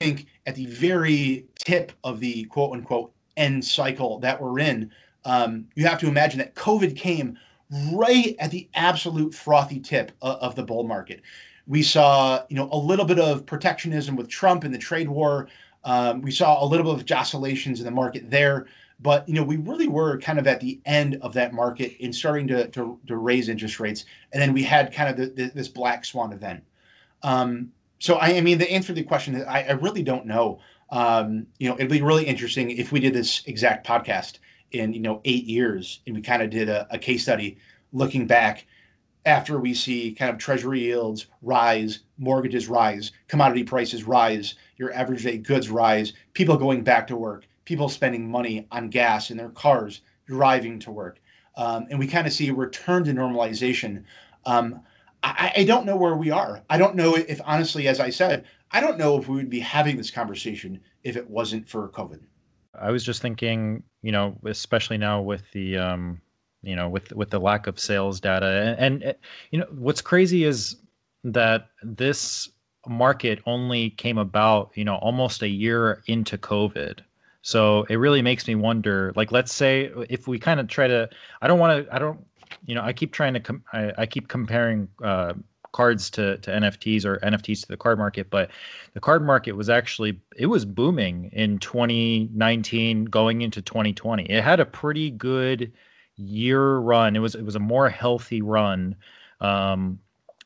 I think at the very tip of the quote unquote end cycle that we're in, um, you have to imagine that COVID came right at the absolute frothy tip of, the bull market. We saw, you know, a little bit of protectionism with Trump and the trade war. Um, we saw a little bit of oscillations in the market there, but you know, we really were kind of at the end of that market in starting to to, to raise interest rates, and then we had kind of the, the, this black swan event. Um, so I, I, mean, the answer to the question is I, I really don't know. Um, you know, it'd be really interesting if we did this exact podcast in you know eight years and we kind of did a, a case study looking back after we see kind of treasury yields rise, mortgages rise, commodity prices rise, your average day goods rise, people going back to work, people spending money on gas in their cars, driving to work. Um, and we kind of see a return to normalization. Um, I, I don't know where we are. I don't know if, honestly, as I said, I don't know if we would be having this conversation if it wasn't for COVID. I was just thinking, you know, especially now with the, um, you know, with with the lack of sales data, and, and you know, what's crazy is that this market only came about, you know, almost a year into COVID. So it really makes me wonder, like, let's say if we kind of try to, I don't want to, I don't, you know, I keep trying to, com- I, I keep comparing uh, cards to, to NFTs or NFTs to the card market, but the card market was actually it was booming in 2019 going into 2020. It had a pretty good year run. It was it was a more healthy run um,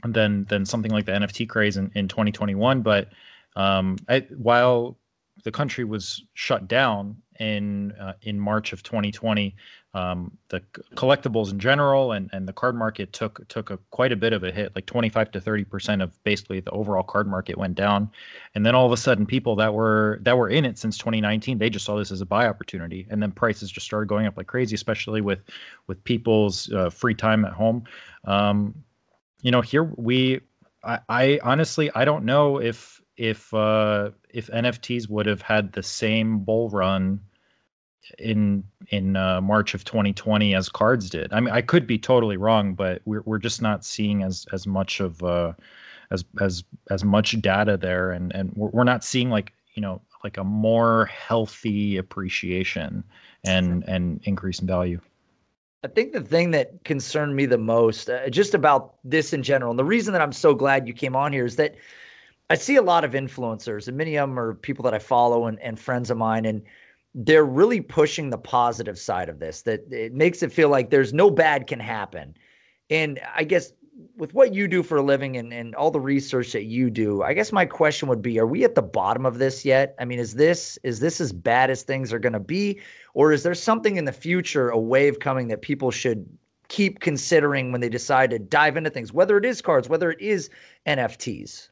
than than something like the NFT craze in, in 2021. But um, I, while the country was shut down in uh, in March of 2020, um, the collectibles in general and, and the card market took took a, quite a bit of a hit, like 25 to 30 percent of basically the overall card market went down, and then all of a sudden people that were that were in it since 2019 they just saw this as a buy opportunity, and then prices just started going up like crazy, especially with with people's uh, free time at home. Um, you know, here we, I, I honestly I don't know if if uh, if NFTs would have had the same bull run in in uh, March of 2020 as cards did. I mean, I could be totally wrong, but we're we're just not seeing as as much of uh, as as as much data there, and and we're, we're not seeing like you know like a more healthy appreciation and and increase in value. I think the thing that concerned me the most, uh, just about this in general, and the reason that I'm so glad you came on here is that I see a lot of influencers, and many of them are people that I follow and, and friends of mine, and they're really pushing the positive side of this that it makes it feel like there's no bad can happen. And i guess with what you do for a living and, and all the research that you do i guess my question would be are we at the bottom of this yet? I mean is this is this as bad as things are going to be? Or is there something in the future a wave coming that people should keep considering when they decide to dive into things whether it is cards whether it is nfts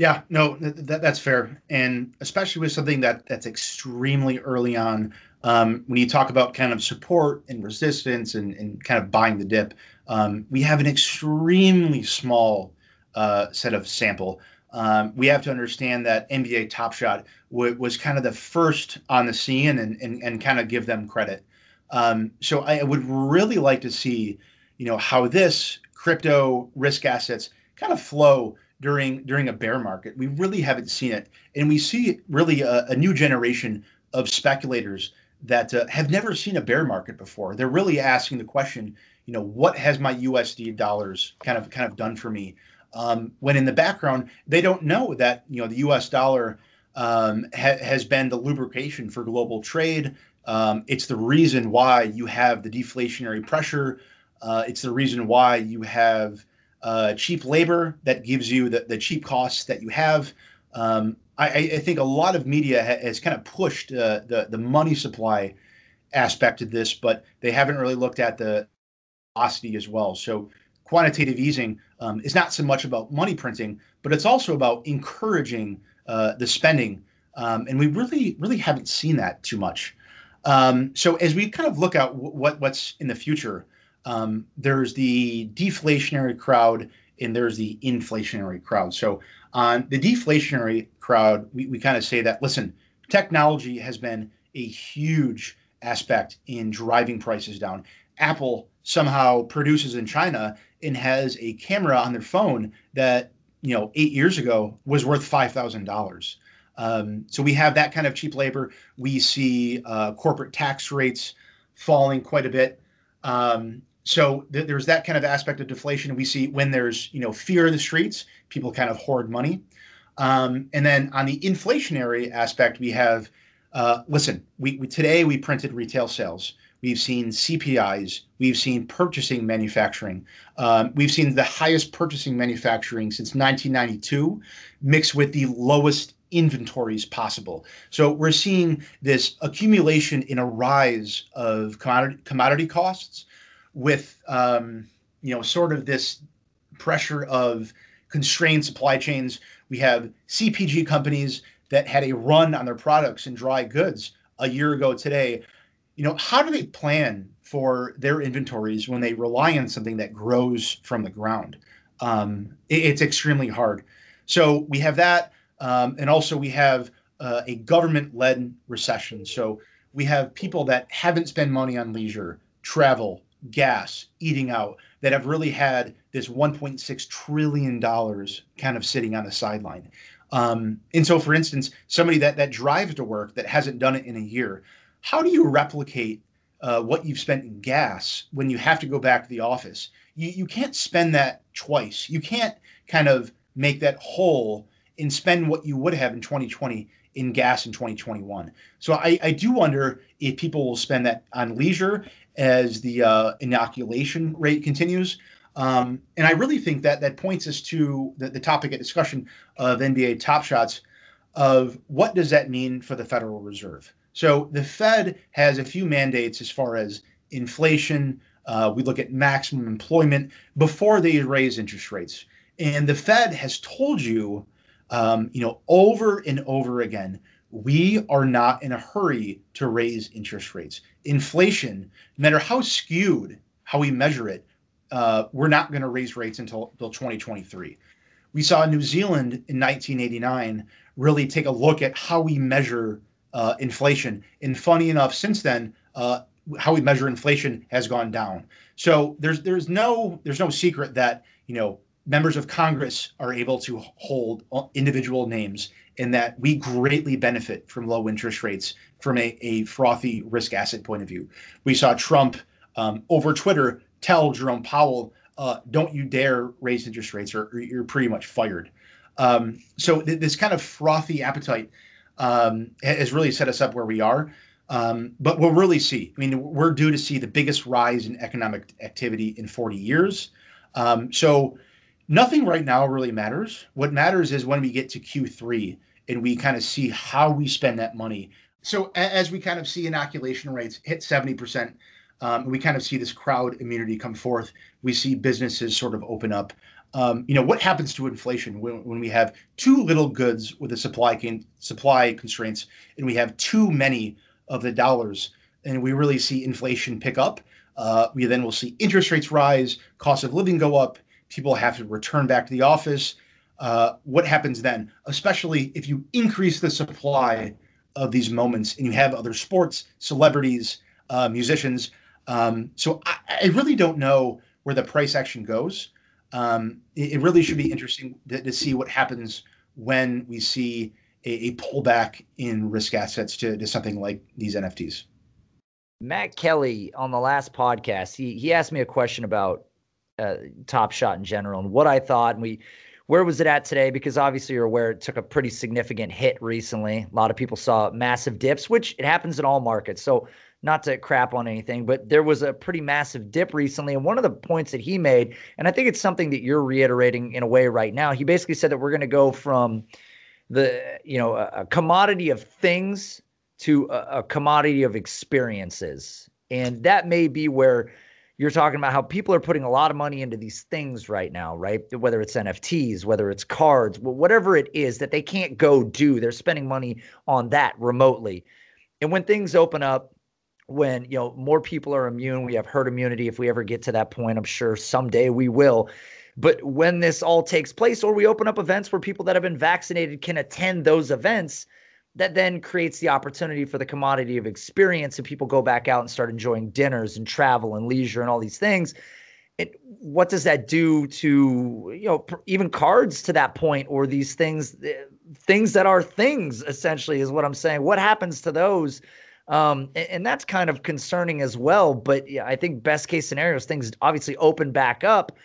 yeah, no, that, that's fair, and especially with something that that's extremely early on. Um, when you talk about kind of support and resistance and, and kind of buying the dip, um, we have an extremely small uh, set of sample. Um, we have to understand that NBA Top Shot w- was kind of the first on the scene and, and, and kind of give them credit. Um, so I would really like to see, you know, how this crypto risk assets kind of flow during during a bear market. We really haven't seen it, and we see really a, a new generation of speculators that uh, have never seen a bear market before. They're really asking the question, you know, what has my USD dollars kind of kind of done for me? Um, when in the background, they don't know that you know the U.S. dollar um, ha- has been the lubrication for global trade. Um, it's the reason why you have the deflationary pressure. Uh, it's the reason why you have uh, cheap labor that gives you the, the cheap costs that you have. Um, I, I, think a lot of media ha- has kind of pushed uh, the the money supply aspect of this, but they haven't really looked at the velocity as well. So quantitative easing um, is not so much about money printing, but it's also about encouraging uh, the spending, um, and we really really haven't seen that too much. Um, so as we kind of look at w- what what's in the future, um, there's the deflationary crowd and there's the inflationary crowd. So on the deflationary crowd, we, we kind of say that listen, technology has been a huge aspect in driving prices down. Apple somehow produces in China and has a camera on their phone that you know eight years ago was worth five thousand um, dollars. So we have that kind of cheap labor. We see uh, corporate tax rates falling quite a bit. Um, so th- there's that kind of aspect of deflation we see when there's you know fear in the streets people kind of hoard money. Um, and then on the inflationary aspect we have uh, listen we, we, today we printed retail sales. We've seen cpis we've seen purchasing manufacturing. Um, we've seen the highest purchasing manufacturing since 1992 mixed with the lowest inventories possible. So we're seeing this accumulation in a rise of commodity commodity costs with um, you know sort of this pressure of constrained supply chains. We have CPG companies that had a run on their products and dry goods a year ago today. You know, how do they plan for their inventories when they rely on something that grows from the ground? Um, it, it's extremely hard. So we have that, um, and also we have uh, a government-led recession. So we have people that haven't spent money on leisure, travel, gas, eating out, that have really had this 1.6 trillion dollars kind of sitting on the sideline. Um, and so, for instance, somebody that that drives to work that hasn't done it in a year, how do you replicate uh, what you've spent in gas when you have to go back to the office? You you can't spend that twice. You can't kind of make that whole and spend what you would have in 2020 in gas in 2021. So I, I do wonder if people will spend that on leisure as the uh, inoculation rate continues. Um, and I really think that that points us to the, the topic of discussion of NBA Top Shots of what does that mean for the Federal Reserve. So the Fed has a few mandates as far as inflation. Uh, we look at maximum employment before they raise interest rates, and the Fed has told you, um, you know, over and over again, we are not in a hurry to raise interest rates. Inflation, no matter how skewed how we measure it, uh, we're not going to raise rates until, until 2023. We saw New Zealand in 1989 really take a look at how we measure uh, inflation. And funny enough, since then, uh, how we measure inflation has gone down. So there's there's no there's no secret that you know members of Congress are able to hold individual names and that we greatly benefit from low interest rates from a, a frothy risk asset point of view. We saw Trump um, over Twitter tell Jerome Powell, uh, don't you dare raise interest rates or, or you're pretty much fired. Um, so th- this kind of frothy appetite um, has really set us up where we are. Um, but we'll really see. I mean, we're due to see the biggest rise in economic activity in 40 years. Um, so nothing right now really matters. What matters is when we get to Q3 and we kind of see how we spend that money. So as we kind of see inoculation rates hit 70%, um, we kind of see this crowd immunity come forth. We see businesses sort of open up. Um, you know what happens to inflation when, when we have too little goods with the supply can, supply constraints, and we have too many of the dollars, and we really see inflation pick up. Uh, we then will see interest rates rise, cost of living go up, people have to return back to the office. Uh, what happens then? Especially if you increase the supply of these moments and you have other sports, celebrities, uh, musicians um, so I, I, really don't know where the price action goes. Um, it, it, really should be interesting to, to, see what happens when we see a, a pullback in risk assets to, to something like these NFTs. Matt Kelly on the last podcast, he he asked me a question about uh, Top Shot in general and what I thought, and we where was it at today? Because obviously you're aware it took a pretty significant hit recently. A lot of people saw massive dips, which it happens in all markets. So not to crap on anything, but there was a pretty massive dip recently. And one of the points that he made, and I think it's something that you're reiterating in a way right now, he basically said that we're going to go from the, you know, a, a commodity of things to a, a commodity of experiences. And that may be where you're talking about how people are putting a lot of money into these things right now, right? Whether it's NFTs, whether it's cards, whatever it is that they can't go do, they're spending money on that remotely. And when things open up, when you know more people are immune we have herd immunity if we ever get to that point i'm sure someday we will but when this all takes place or we open up events where people that have been vaccinated can attend those events that then creates the opportunity for the commodity of experience and people go back out and start enjoying dinners and travel and leisure and all these things it, what does that do to you know even cards to that point or these things eh, things that are things essentially is what i'm saying what happens to those um, and, and, that's kind of concerning as well. But yeah, I think best case scenarios, things obviously open back up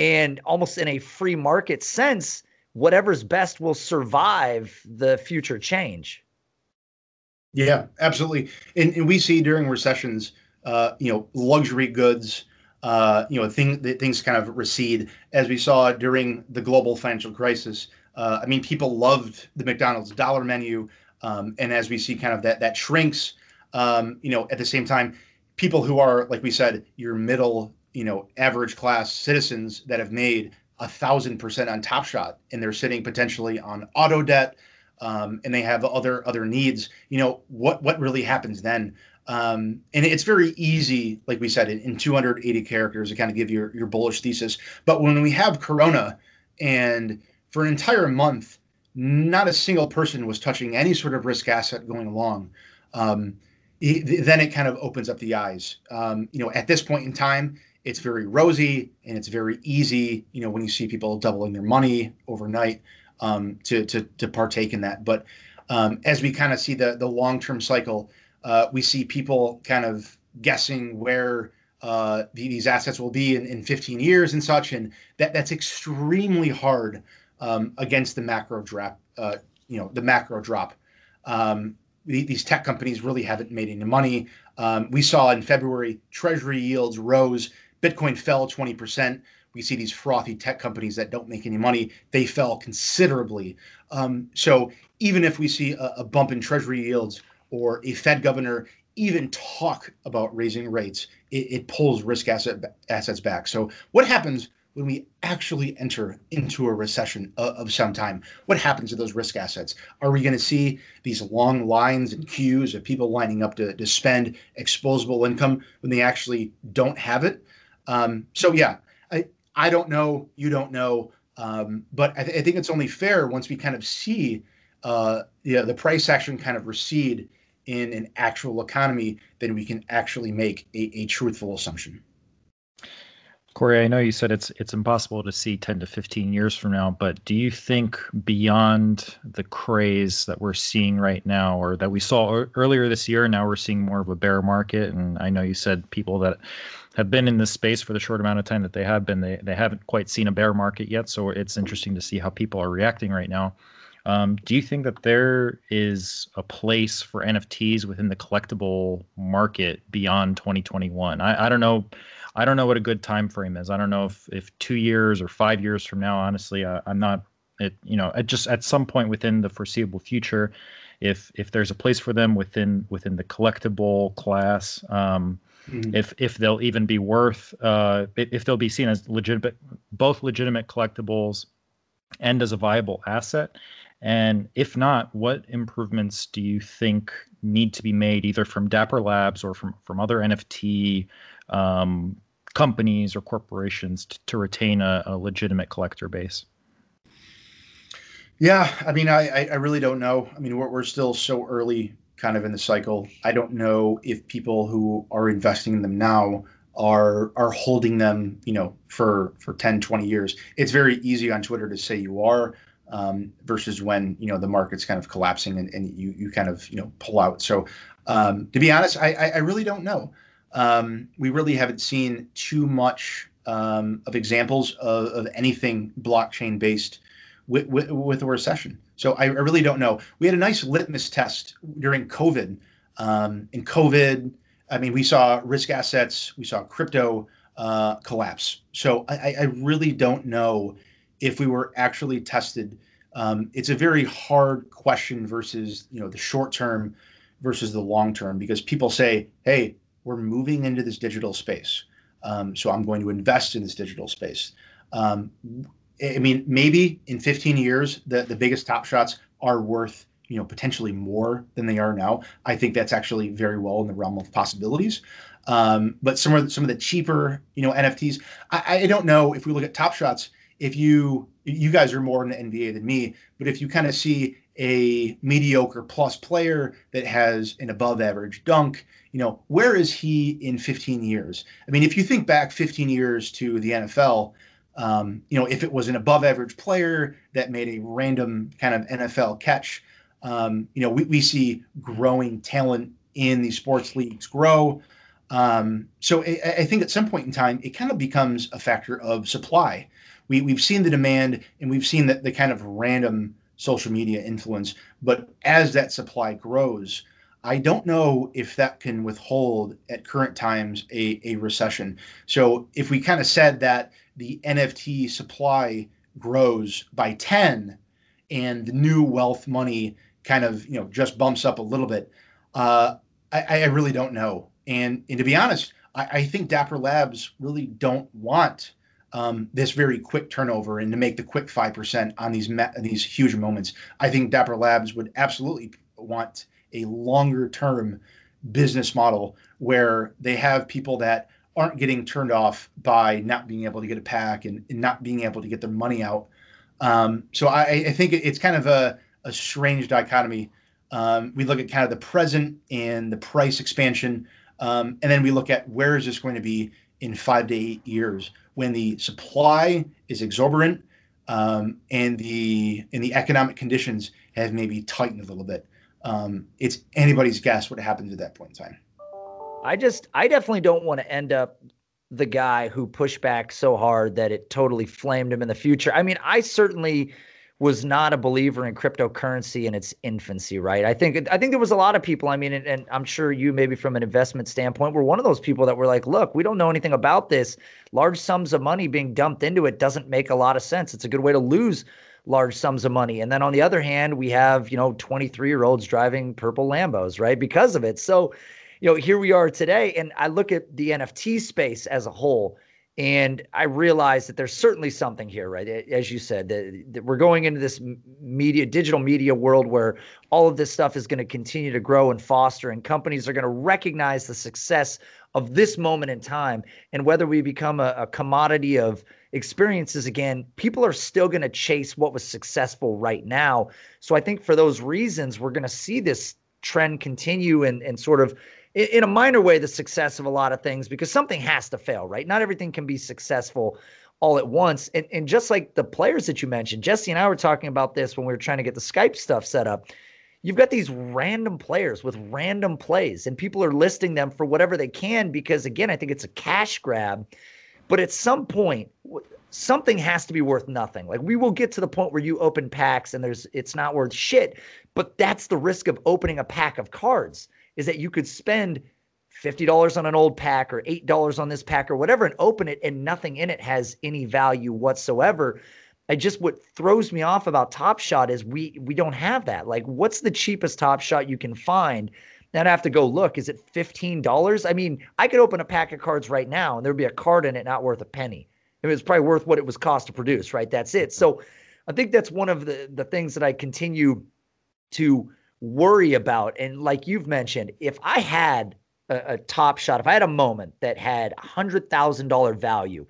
and almost in a free market sense, whatever's best will survive the future change. Yeah, absolutely. And, and we see during recessions, uh, you know, luxury goods, uh, you know, thing, things kind of recede as we saw during the global financial crisis. Uh, I mean, people loved the McDonald's dollar menu. Um, and as we see kind of that, that shrinks, um, you know, at the same time, people who are, like we said, your middle, you know, average class citizens that have made a thousand percent on Top Shot, and they're sitting potentially on auto debt, um, and they have other other needs. You know, what what really happens then? Um, and it's very easy, like we said, in, in 280 characters to kind of give your your bullish thesis. But when we have Corona, and for an entire month, not a single person was touching any sort of risk asset going along. Um, then it kind of opens up the eyes. Um, you know, at this point in time, it's very rosy and it's very easy. You know, when you see people doubling their money overnight um, to, to to partake in that. But um, as we kind of see the the long term cycle, uh, we see people kind of guessing where uh, these assets will be in, in 15 years and such, and that that's extremely hard um, against the macro drop. Uh, you know, the macro drop. Um, these tech companies really haven't made any money. Um, we saw in February Treasury yields rose, Bitcoin fell 20%. We see these frothy tech companies that don't make any money; they fell considerably. Um, so even if we see a, a bump in Treasury yields or a Fed governor even talk about raising rates, it, it pulls risk asset assets back. So what happens when we actually enter into a recession of, of some time? What happens to those risk assets? Are we going to see these long lines and queues of people lining up to, to spend exposable income when they actually don't have it? Um, so yeah, I I don't know, you don't know, um, but I, th- I, think it's only fair once we kind of see uh, the price action kind of recede in an actual economy, then we can actually make a, a truthful assumption. Corey, I know you said it's it's impossible to see 10 to 15 years from now, but do you think beyond the craze that we're seeing right now or that we saw earlier this year, now we're seeing more of a bear market and I know you said people that have been in this space for the short amount of time that they have been they, they haven't quite seen a bear market yet, so it's interesting to see how people are reacting right now. Um, do you think that there is a place for NFTs within the collectible market beyond 2021? I, I don't know. I don't know what a good time frame is. I don't know if, if two years or five years from now. Honestly, I, am not. It you know at just at some point within the foreseeable future, if if there's a place for them within within the collectible class. Um, Mm-hmm. if if they'll even be worth uh, if they'll be seen as legitimate both legitimate collectibles and as a viable asset and if not, what improvements do you think need to be made either from Dapper Labs or from, from other NFT um, companies or corporations to, to retain a, a, legitimate collector base? Yeah, I mean, I, I really don't know. I mean, we're, we're still so early kind of in the cycle. I don't know if people who are investing in them now are are holding them, you know, for for 10, 20 years. It's very easy on Twitter to say you are um, versus when you know the market's kind of collapsing and, and you you kind of you know pull out. So um, to be honest, I, I, I really don't know. Um, we really haven't seen too much um, of examples of, of anything blockchain based with, with, with, a recession. So I, I, really don't know. We had a nice litmus test during COVID. Um, in COVID, I mean, we saw risk assets, we saw crypto uh, collapse. So I, I really don't know if we were actually tested. Um, it's a very hard question versus you know the short term versus the long term because people say, "Hey, we're moving into this digital space, um, so I'm going to invest in this digital space." Um, I mean, maybe in 15 years, the the biggest top shots are worth you know potentially more than they are now. I think that's actually very well in the realm of possibilities. Um, but some of some of the cheaper you know NFTs, I, I don't know if we look at top shots if you you guys are more in the NBA than me, but if you kind of see a mediocre plus player that has an above average dunk, you know, where is he in 15 years? I mean, if you think back 15 years to the NFL, um, you know, if it was an above average player that made a random kind of NFL catch, um, you know, we, we see growing talent in these sports leagues grow. Um, so I, I think at some point in time, it kind of becomes a factor of supply we, we've seen the demand and we've seen the, the kind of random social media influence. But as that supply grows, I don't know if that can withhold at current times a, a recession. So if we kind of said that the NFT supply grows by 10 and the new wealth money kind of, you know, just bumps up a little bit, uh, I, I really don't know. And, and to be honest, I, I think Dapper Labs really don't want um, this very quick turnover and to make the quick 5% on these these huge moments. I think Dapper Labs would absolutely want a longer term business model where they have people that aren't getting turned off by not being able to get a pack and, and not being able to get their money out. Um, so I, I, think it's kind of a, a strange dichotomy. Um, we look at kind of the present and the price expansion, um, and then we look at where is this going to be in five to eight years when the supply is exorbitant um, and the and the economic conditions have maybe tightened a little bit. Um, it's anybody's guess what happens at that point in time. I just, I definitely don't want to end up the guy who pushed back so hard that it totally flamed him in the future. I mean, I certainly was not a believer in cryptocurrency in its infancy, right? I think I think there was a lot of people. I mean, and, and, I'm sure you maybe from an investment standpoint were one of those people that were like, "Look, we don't know anything about this. Large sums of money being dumped into it doesn't make a lot of sense. It's a good way to lose large sums of money." And then on the other hand, we have you know 23 year olds driving purple Lambos, right? Because of it. So, you know, here we are today, and I look at the NFT space as a whole and I realize that there's certainly something here, right? As you said, that, that, we're going into this media, digital media world where all of this stuff is going to continue to grow and foster, and companies are going to recognize the success of this moment in time. And whether we become a, a commodity of experiences again, people are still going to chase what was successful right now. So I think for those reasons, we're going to see this trend continue and, and sort of in a minor way the success of a lot of things because something has to fail, right? Not everything can be successful all at once. And, and just like the players that you mentioned, Jesse and I were talking about this when we were trying to get the Skype stuff set up. You've got these random players with random plays, and people are listing them for whatever they can because, again, I think it's a cash grab. But at some point, something has to be worth nothing. Like we will get to the point where you open packs and there's it's not worth shit. But that's the risk of opening a pack of cards is that you could spend $50 on an old pack or $8 on this pack or whatever and open it and nothing in it has any value whatsoever. I just what throws me off about Top Shot is we we don't have that. Like what's the cheapest Top Shot you can find? Then I have to go look. Is it $15? I mean, I could open a pack of cards right now and there'd be a card in it not worth a penny. It was probably worth what it was cost to produce, right? That's it. So I think that's one of the the things that I continue to worry about. And like you've mentioned, if I had a, a top shot, if I had a moment that had $100,000 value,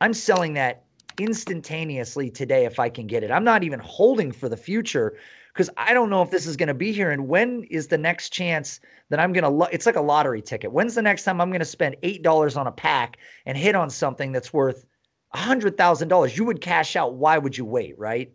I'm selling that instantaneously today if I can get it. I'm not even holding for the future because I don't know if this is going to be here. And when is the next chance that I'm going to? Lo- it's like a lottery ticket. When's the next time I'm going to spend eight dollars on a pack and hit on something that's worth a hundred thousand dollars? You would cash out. Why would you wait? Right?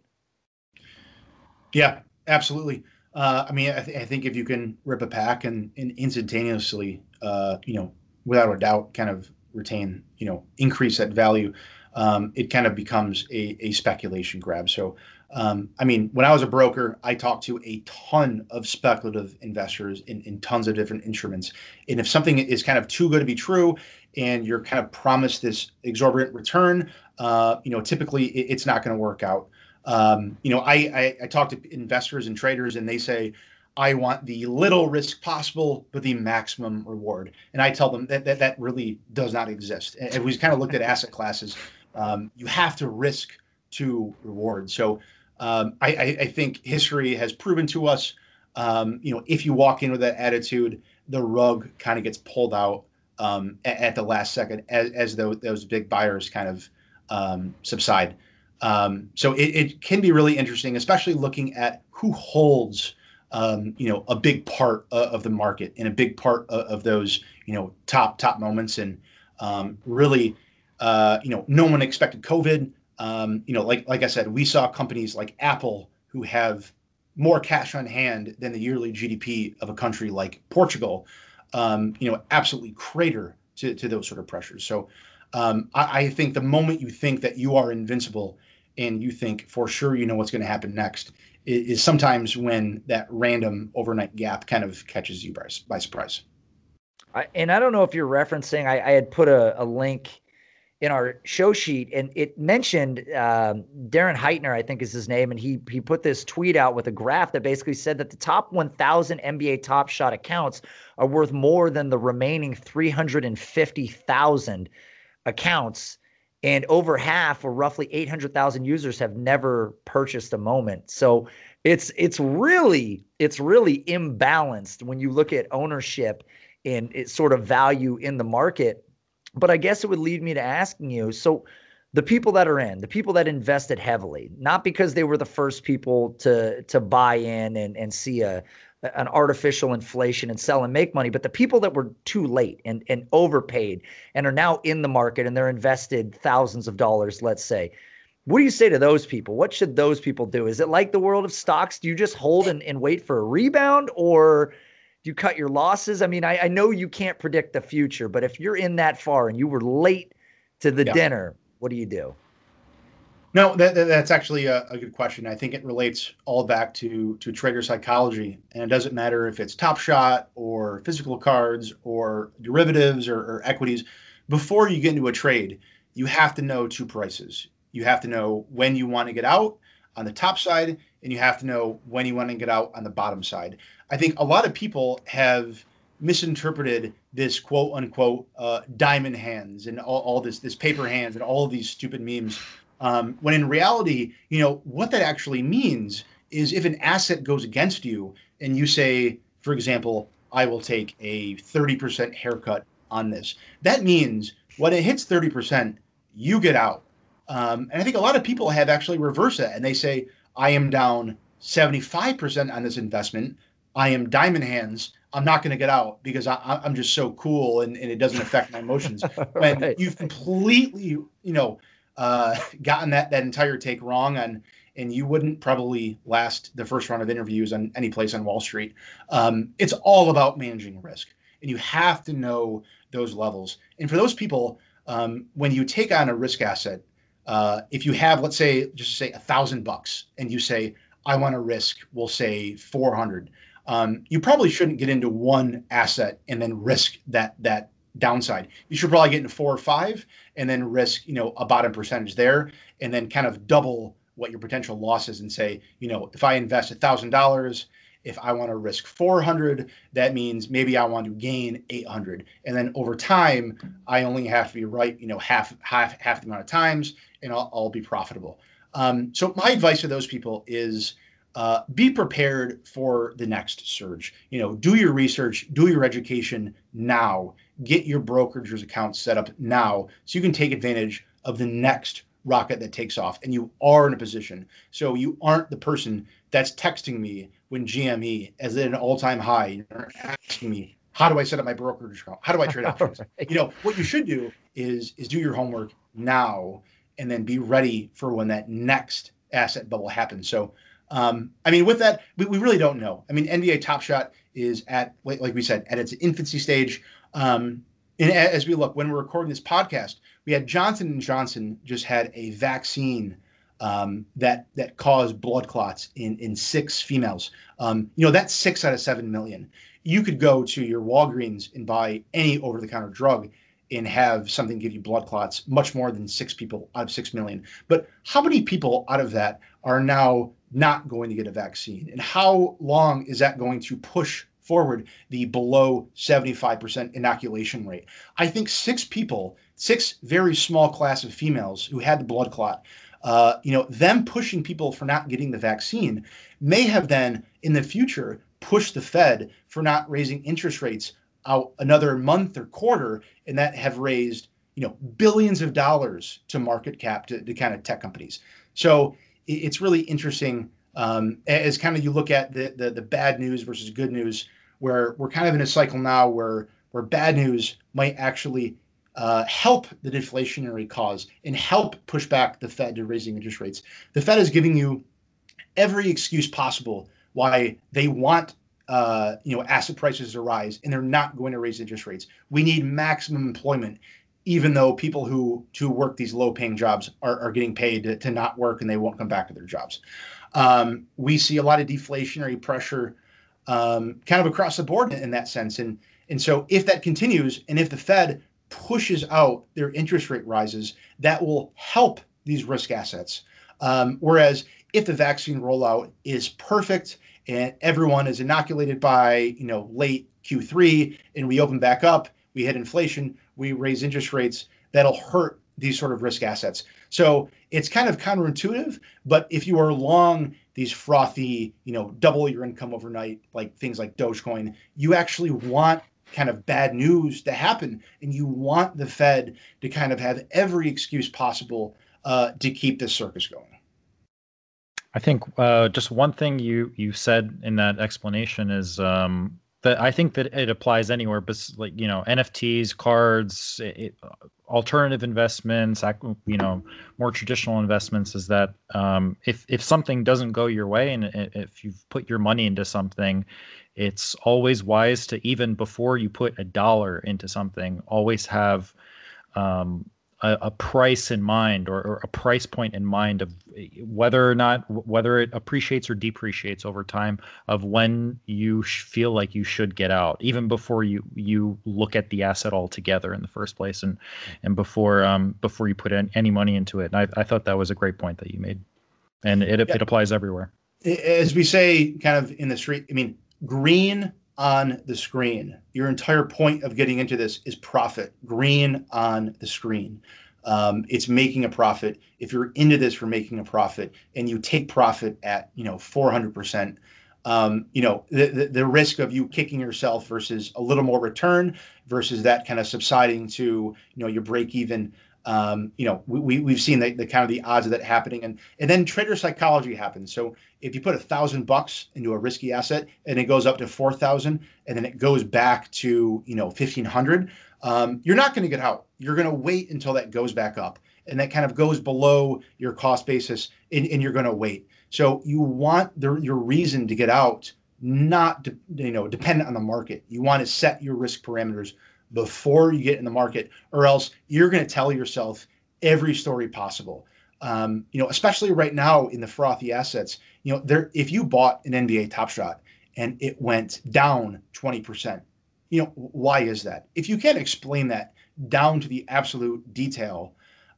Yeah, absolutely. Uh, I mean, I, th- I, think if you can rip a pack and, and instantaneously, uh, you know, without a doubt, kind of retain, you know, increase that value, um, it kind of becomes a, a speculation grab. So, um, I mean, when I was a broker, I talked to a ton of speculative investors in, in tons of different instruments. And if something is kind of too good to be true, and you're kind of promised this exorbitant return, uh, you know, typically it, it's not going to work out. Um, you know, I, I, I talk to investors and traders, and they say, I want the little risk possible, but the maximum reward. And I tell them that that, that really does not exist. And we've kind of looked at asset classes. Um, you have to risk to reward. So um, I, I, I, think history has proven to us, um, you know, if you walk in with that attitude, the rug kind of gets pulled out um, at, at, the last second as, as those, those big buyers kind of um, subside. Um, so it, it, can be really interesting, especially looking at who holds, um, you know, a big part of, of, the market and a big part of, of those, you know, top top moments. And really, uh, you know, no one expected COVID. Um, you know, like like I said, we saw companies like Apple who have more cash on hand than the yearly GDP of a country like Portugal. Um, you know, absolutely crater to, to those sort of pressures. So um, I, I, think the moment you think that you are invincible and you think for sure you know what's going to happen next is, is, sometimes when that random overnight gap kind of catches you by, by surprise. I, and I don't know if you're referencing, I, I had put a, a, link in our show sheet and it mentioned um, Darren Heitner, I think is his name. And he, he put this tweet out with a graph that basically said that the top 1,000 NBA top shot accounts are worth more than the remaining 350,000 accounts and over half or roughly 800,000 users have never purchased a moment. So it's it's really it's really imbalanced when you look at ownership and its sort of value in the market. But I guess it would lead me to asking you, so the people that are in, the people that invested heavily, not because they were the first people to to buy in and and see a an artificial inflation and sell and make money, but the people that were too late and and overpaid and are now in the market and they're invested thousands of dollars, let's say. What do you say to those people? What should those people do? Is it like the world of stocks? Do you just hold and, and wait for a rebound or you cut your losses? I mean, I, I know you can't predict the future, but if you're in that far and you were late to the yeah. dinner, what do you do? No, that, that, that's actually a, a, good question. I think it relates all back to to trader psychology, and it doesn't matter if it's Top Shot or physical cards or derivatives or, or equities. Before you get into a trade, you have to know two prices. You have to know when you want to get out on the top side, and you have to know when you want to get out on the bottom side. I think a lot of people have misinterpreted this quote unquote uh, diamond hands and all, all, this this paper hands and all of these stupid memes. Um, when in reality you know what that actually means is if an asset goes against you and you say for example i will take a 30% haircut on this that means when it hits 30% you get out. Um, and i think a lot of people have actually reversed that and they say i am down 75% on this investment i am diamond hands I'm not going to get out because I, am just so cool and, and, it doesn't affect my emotions. *laughs* right. When you've completely, you know, uh, gotten that that entire take wrong on, and you wouldn't probably last the first round of interviews on any place on Wall Street. Um, it's all about managing risk, and you have to know those levels. And for those people, um, when you take on a risk asset, uh, if you have, let's say, just say a thousand bucks, and you say, I want to risk, we'll say 400 um, you probably shouldn't get into one asset and then risk that that downside. You should probably get into four or five and then risk, you know, a bottom percentage there and then kind of double what your potential loss is and say, you know, if I invest a thousand dollars, if I want to risk 400, that means maybe I want to gain 800. And then over time, I only have to be right, you know, half half half the amount of times and I'll, I'll be profitable. Um, so my advice to those people is uh, be prepared for the next surge. You know, do your research, do your education now. Get your brokerage's account set up now, so you can take advantage of the next rocket that takes off, and you are in a position. So you aren't the person that's texting me when GME is at an all-time high. You're asking me, how do I set up my brokerage account? How do I trade *laughs* options? right. You know, what you should do is is do your homework now, and then be ready for when that next asset bubble happens. So um, I mean, with that, we, we really don't know. I mean, NBA Top Shot is at, like we said, at its infancy stage. Um, and as we look, when we're recording this podcast, we had Johnson and Johnson just had a vaccine um, that that caused blood clots in in six females. Um, you know, that's six out of seven million. You could go to your Walgreens and buy any over-the-counter drug and have something give you blood clots, much more than six people out of six million. But how many people out of that are now not going to get a vaccine? And how long is that going to push forward the below 75% inoculation rate? I think six people, six very small class of females who had the blood clot, uh, you know, them pushing people for not getting the vaccine may have then in the future pushed the Fed for not raising interest rates out another month or quarter, and that have raised you know billions of dollars to market cap to, to kind of tech companies. So it's really interesting um, as kind of you look at the, the, the bad news versus good news, where we're kind of in a cycle now where where bad news might actually uh, help the deflationary cause and help push back the Fed to raising interest rates. The Fed is giving you every excuse possible why they want uh, you know asset prices to rise, and they're not going to raise interest rates. We need maximum employment even though people who to work these low paying jobs are, are getting paid to, to not work and they won't come back to their jobs. Um, we see a lot of deflationary pressure um, kind of across the board in, in that sense. And, and so if that continues and if the Fed pushes out their interest rate rises, that will help these risk assets. Um, whereas if the vaccine rollout is perfect and everyone is inoculated by you know late Q3 and we open back up, we hit inflation, we raise interest rates, that'll hurt these sort of risk assets. So it's kind of counterintuitive, but if you are long these frothy, you know, double your income overnight, like things like Dogecoin, you actually want kind of bad news to happen, and you want the Fed to kind of have every excuse possible uh, to keep this circus going. I think uh, just one thing you you said in that explanation is um, that I think that it applies anywhere, but like you know NFTs, cards, it, alternative investments, you know more traditional investments. Is that um, if if something doesn't go your way and if you've put your money into something, it's always wise to even before you put a dollar into something, always have um, a, a, price in mind or, or, a price point in mind of whether or not whether it appreciates or depreciates over time of when you feel like you should get out even before you you look at the asset altogether in the first place and and before um before you put in, any money into it. And I, I thought that was a great point that you made. And it, yeah. it applies everywhere. As we say kind of in the street i mean green on the screen. Your entire point of getting into this is profit. Green on the screen. Um, it's making a profit. If you're into this for making a profit and you take profit at you know 400%, um, you know the, the, the risk of you kicking yourself versus a little more return versus that kind of subsiding to you know your break even um, you know, we, we, have seen the, the kind of the odds of that happening. And, and then trader psychology happens. So if you put a thousand bucks into a risky asset and it goes up to 4,000 and then it goes back to, you know, 1500, um, you're not going to get out. You're going to wait until that goes back up and that kind of goes below your cost basis and, and you're going to wait. So you want the, your reason to get out not to, you know dependent on the market. You want to set your risk parameters before you get in the market, or else you're going to tell yourself every story possible. Um, you know, especially right now in the frothy assets. You know, there if you bought an NBA Top Shot and it went down 20%, you know, why is that? If you can't explain that down to the absolute detail,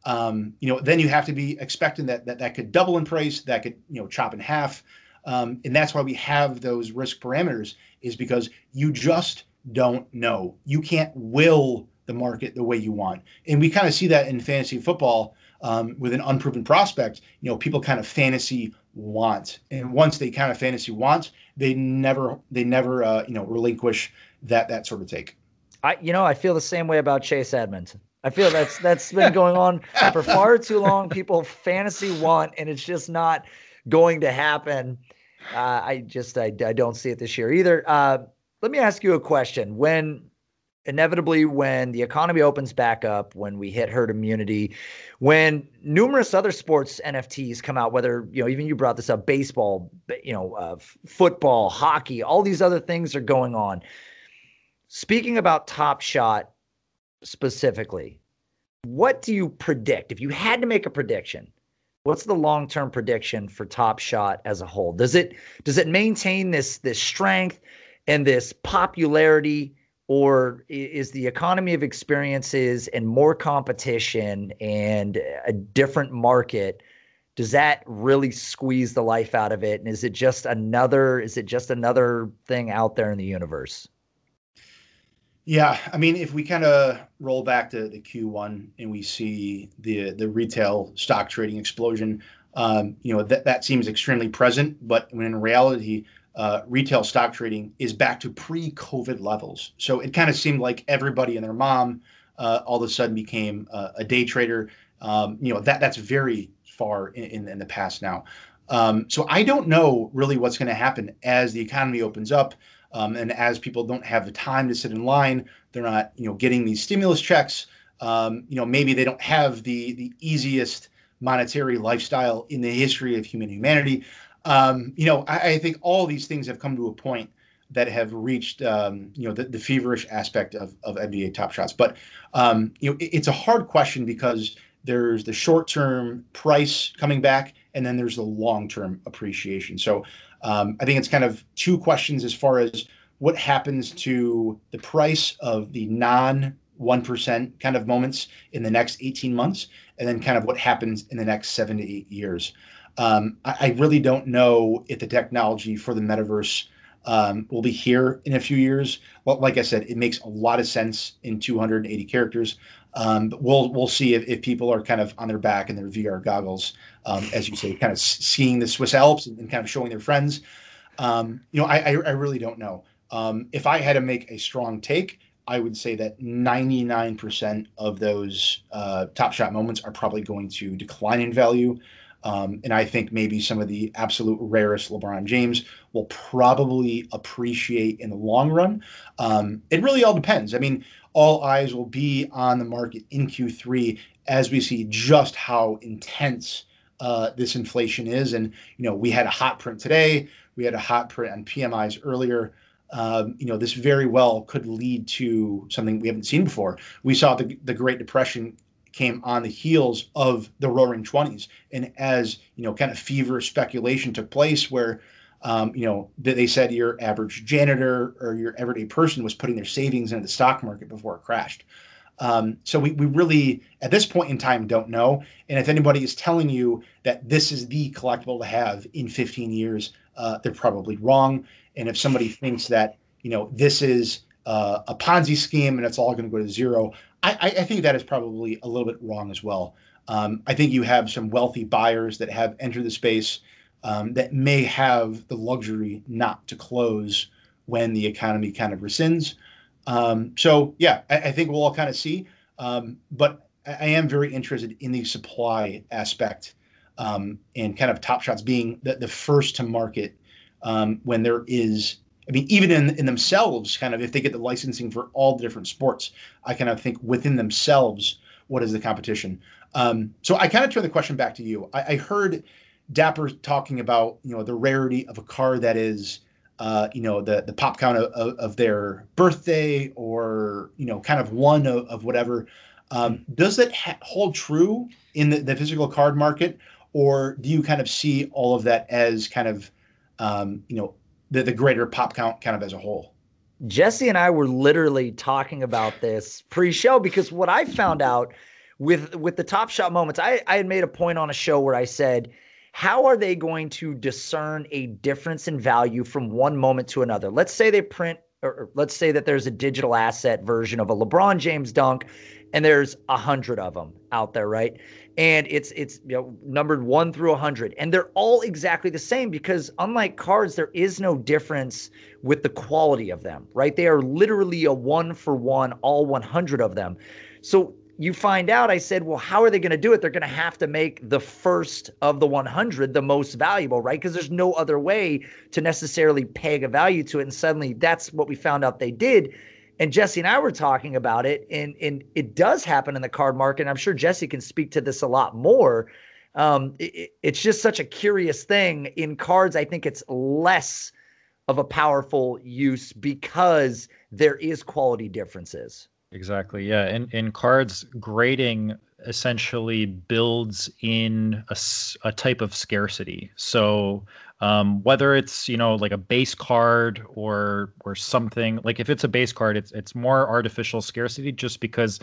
um, you know, then you have to be expecting that that that could double in price, that could you know chop in half, um, and that's why we have those risk parameters is because you just don't know. You can't will the market the way you want. And we kind of see that in fantasy football um, with an unproven prospect. You know, people kind of fantasy want, and once they kind of fantasy want, they never they never uh, you know relinquish that that sort of take. I you know I feel the same way about Chase Edmonds. I feel that's that's been going on for far too long. People fantasy want, and it's just not going to happen. Uh, I just I, I don't see it this year either. Uh, let me ask you a question. When inevitably when the economy opens back up, when we hit herd immunity, when numerous other sports NFTs come out, whether you know even you brought this up, baseball, you know, uh, football, hockey, all these other things are going on. Speaking about Top Shot specifically, what do you predict if you had to make a prediction? What's the long-term prediction for Top Shot as a whole? Does it does it maintain this this strength? And this popularity or is the economy of experiences and more competition and a different market does that really squeeze the life out of it? And is it just another is it just another thing out there in the universe? Yeah i mean if we kind of roll back to the q1 and we see the the retail stock trading explosion um, you know that that seems extremely present but when in reality uh, retail stock trading is back to pre-COVID levels. So it kind of seemed like everybody and their mom uh, all of a sudden became uh, a day trader. Um, you know that that's very far in, in, in the past now. Um, so I don't know really what's going to happen as the economy opens up. Um, and as people don't have the time to sit in line, they're not, you know, getting these stimulus checks. Um, you know, maybe they don't have the the easiest monetary lifestyle in the history of human humanity. Um, you know, I, I, think all these things have come to a point that have reached, um, you know, the, the, feverish aspect of, of NBA Top Shots. But, um, you know, it, it's a hard question because there's the short-term price coming back, and then there's the long-term appreciation. So um, I think it's kind of two questions as far as what happens to the price of the non 1% kind of moments in the next 18 months, and then kind of what happens in the next seven to eight years. Um, I, I, really don't know if the technology for the metaverse um, will be here in a few years. Well, like I said, it makes a lot of sense in 280 characters. Um, but we'll we'll see if, if people are kind of on their back in their VR goggles, um, as you say, kind of seeing the Swiss Alps and, and kind of showing their friends. Um, you know, I, I, I really don't know. Um, if I had to make a strong take, I would say that 99% of those uh, top shot moments are probably going to decline in value. Um, and I think maybe some of the absolute rarest LeBron James will probably appreciate in the long run. Um, it really all depends. I mean, all eyes will be on the market in Q3 as we see just how intense uh, this inflation is. And, you know, we had a hot print today, we had a hot print on PMIs earlier. Um, you know, this very well could lead to something we haven't seen before. We saw the, the Great Depression came on the heels of the Roaring Twenties, and as you know, kind of fever speculation took place where. Um, you know, they said your average janitor or your everyday person was putting their savings into the stock market before it crashed. Um, so we, we really, at this point in time, don't know. And if anybody is telling you that this is the collectible to have in 15 years, uh, they're probably wrong. And if somebody thinks that, you know, this is uh, a Ponzi scheme and it's all going to go to zero, I, I, think that is probably a little bit wrong as well. Um, I think you have some wealthy buyers that have entered the space um, that may have the luxury not to close when the economy kind of rescinds. Um, so yeah, I, I, think we'll all kind of see. Um, but I, am very interested in the supply aspect um, and kind of Top Shots being the, the first to market um, when there is I mean, even in, in themselves, kind of, if they get the licensing for all the different sports, I kind of think within themselves, what is the competition? Um, so I kind of turn the question back to you. I, I, heard Dapper talking about, you know, the rarity of a car that is, uh, you know, the the pop count of, of, their birthday or, you know, kind of one of, of whatever. Um, does that ha- hold true in the, the physical card market? Or do you kind of see all of that as kind of, um, you know, the, the greater pop count kind of as a whole. Jesse and I were literally talking about this pre-show because what I found out with with the top shot moments, I, I had made a point on a show where I said, how are they going to discern a difference in value from one moment to another? Let's say they print or let's say that there's a digital asset version of a LeBron James dunk and there's a hundred of them out there, right? And it's it's you know numbered one through a hundred, and they're all exactly the same because unlike cards, there is no difference with the quality of them, right? They are literally a one for one, all 100 of them. So you find out, I said, well, how are they going to do it? They're going to have to make the first of the 100 the most valuable, right? Because there's no other way to necessarily peg a value to it. And suddenly that's what we found out they did and Jesse and I were talking about it, and and it does happen in the card market. I'm sure Jesse can speak to this a lot more. Um, it, it's just such a curious thing in cards. I think it's less of a powerful use because there is quality differences. Exactly. Yeah. In in cards, grading essentially builds in a, a type of scarcity. So um, whether it's you know like a base card or or something like if it's a base card it's it's more artificial scarcity just because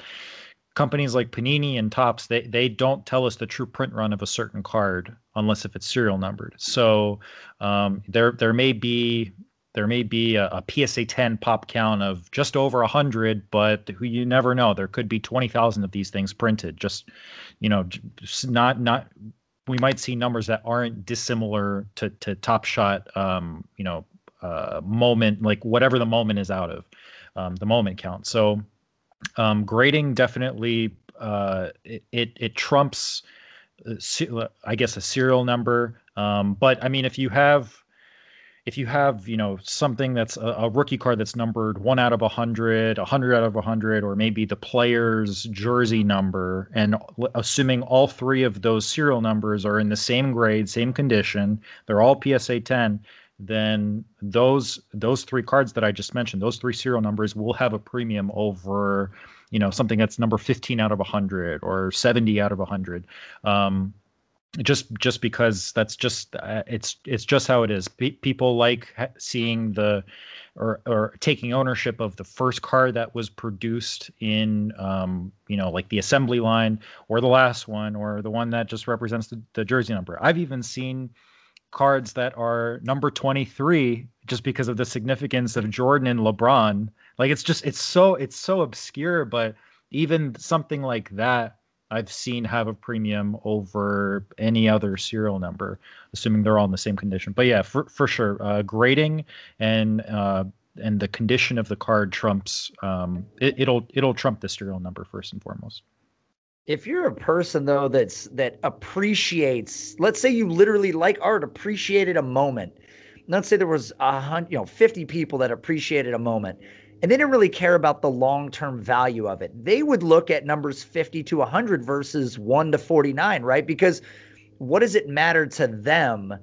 companies like panini and Topps they they don't tell us the true print run of a certain card unless if it's serial numbered so um, there there may be there may be a, a, PSA 10 pop count of just over 100, but who you never know. There could be 20,000 of these things printed. Just, you know, not not we might see numbers that aren't dissimilar to to Top Shot, um, you know, uh, moment like whatever the moment is out of um, the moment count. So um, grading definitely uh, it, it, it trumps, uh, I guess, a serial number. Um, but I mean, if you have if you have you know something that's a, a, rookie card that's numbered one out of a hundred, a hundred out of a hundred, or maybe the player's jersey number, and assuming all three of those serial numbers are in the same grade, same condition, they're all PSA 10, then those those three cards that I just mentioned, those three serial numbers will have a premium over you know something that's number 15 out of 100 or 70 out of 100 um, just just because that's just uh, it's it's just how it is. P- people like seeing the or or taking ownership of the first car that was produced in um, you know like the assembly line or the last one or the one that just represents the, the jersey number. I've even seen cards that are number 23 just because of the significance of Jordan and LeBron. Like it's just it's so it's so obscure, but even something like that I've seen have a premium over any other serial number, assuming they're all in the same condition. But yeah, for for sure, uh, grading and uh, and the condition of the card trumps um, it, will it'll trump the serial number first and foremost. If you're a person though that's that appreciates, let's say you literally like art, appreciated a moment. Let's say there was a hundred, you know, 50 people that appreciated a moment and they didn't really care about the long-term value of it. They would look at numbers 50 to 100 versus 1 to 49, right? Because what does it matter to them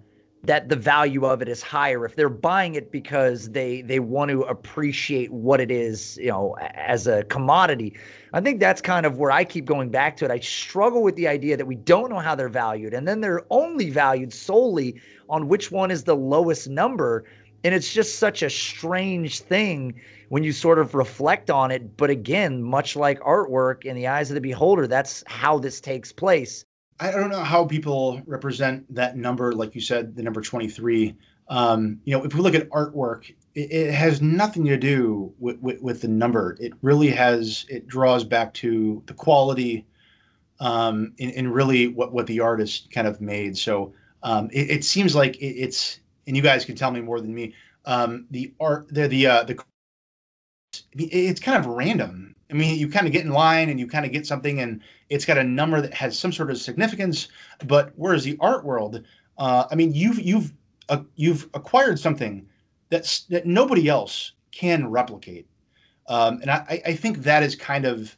that the value of it is higher if they're buying it because they they want to appreciate what it is you know as a commodity i think that's kind of where i keep going back to it i struggle with the idea that we don't know how they're valued and then they're only valued solely on which one is the lowest number and it's just such a strange thing when you sort of reflect on it but again much like artwork in the eyes of the beholder that's how this takes place I don't know how people represent that number, like you said, the number 23. Um, you know, if we look at artwork, it, it has nothing to do with, with, with, the number. It really has, it draws back to the quality um, and, and really what, what the artist kind of made. So um, it, it, seems like it, it's, and you guys can tell me more than me, um, the art, the, the, uh, the, it's kind of random I mean, you kind of get in line and you kind of get something, and it's got a number that has some sort of significance. But whereas the art world, uh, I mean, you've you've uh, you've acquired something that's that nobody else can replicate, um, and I, I think that is kind of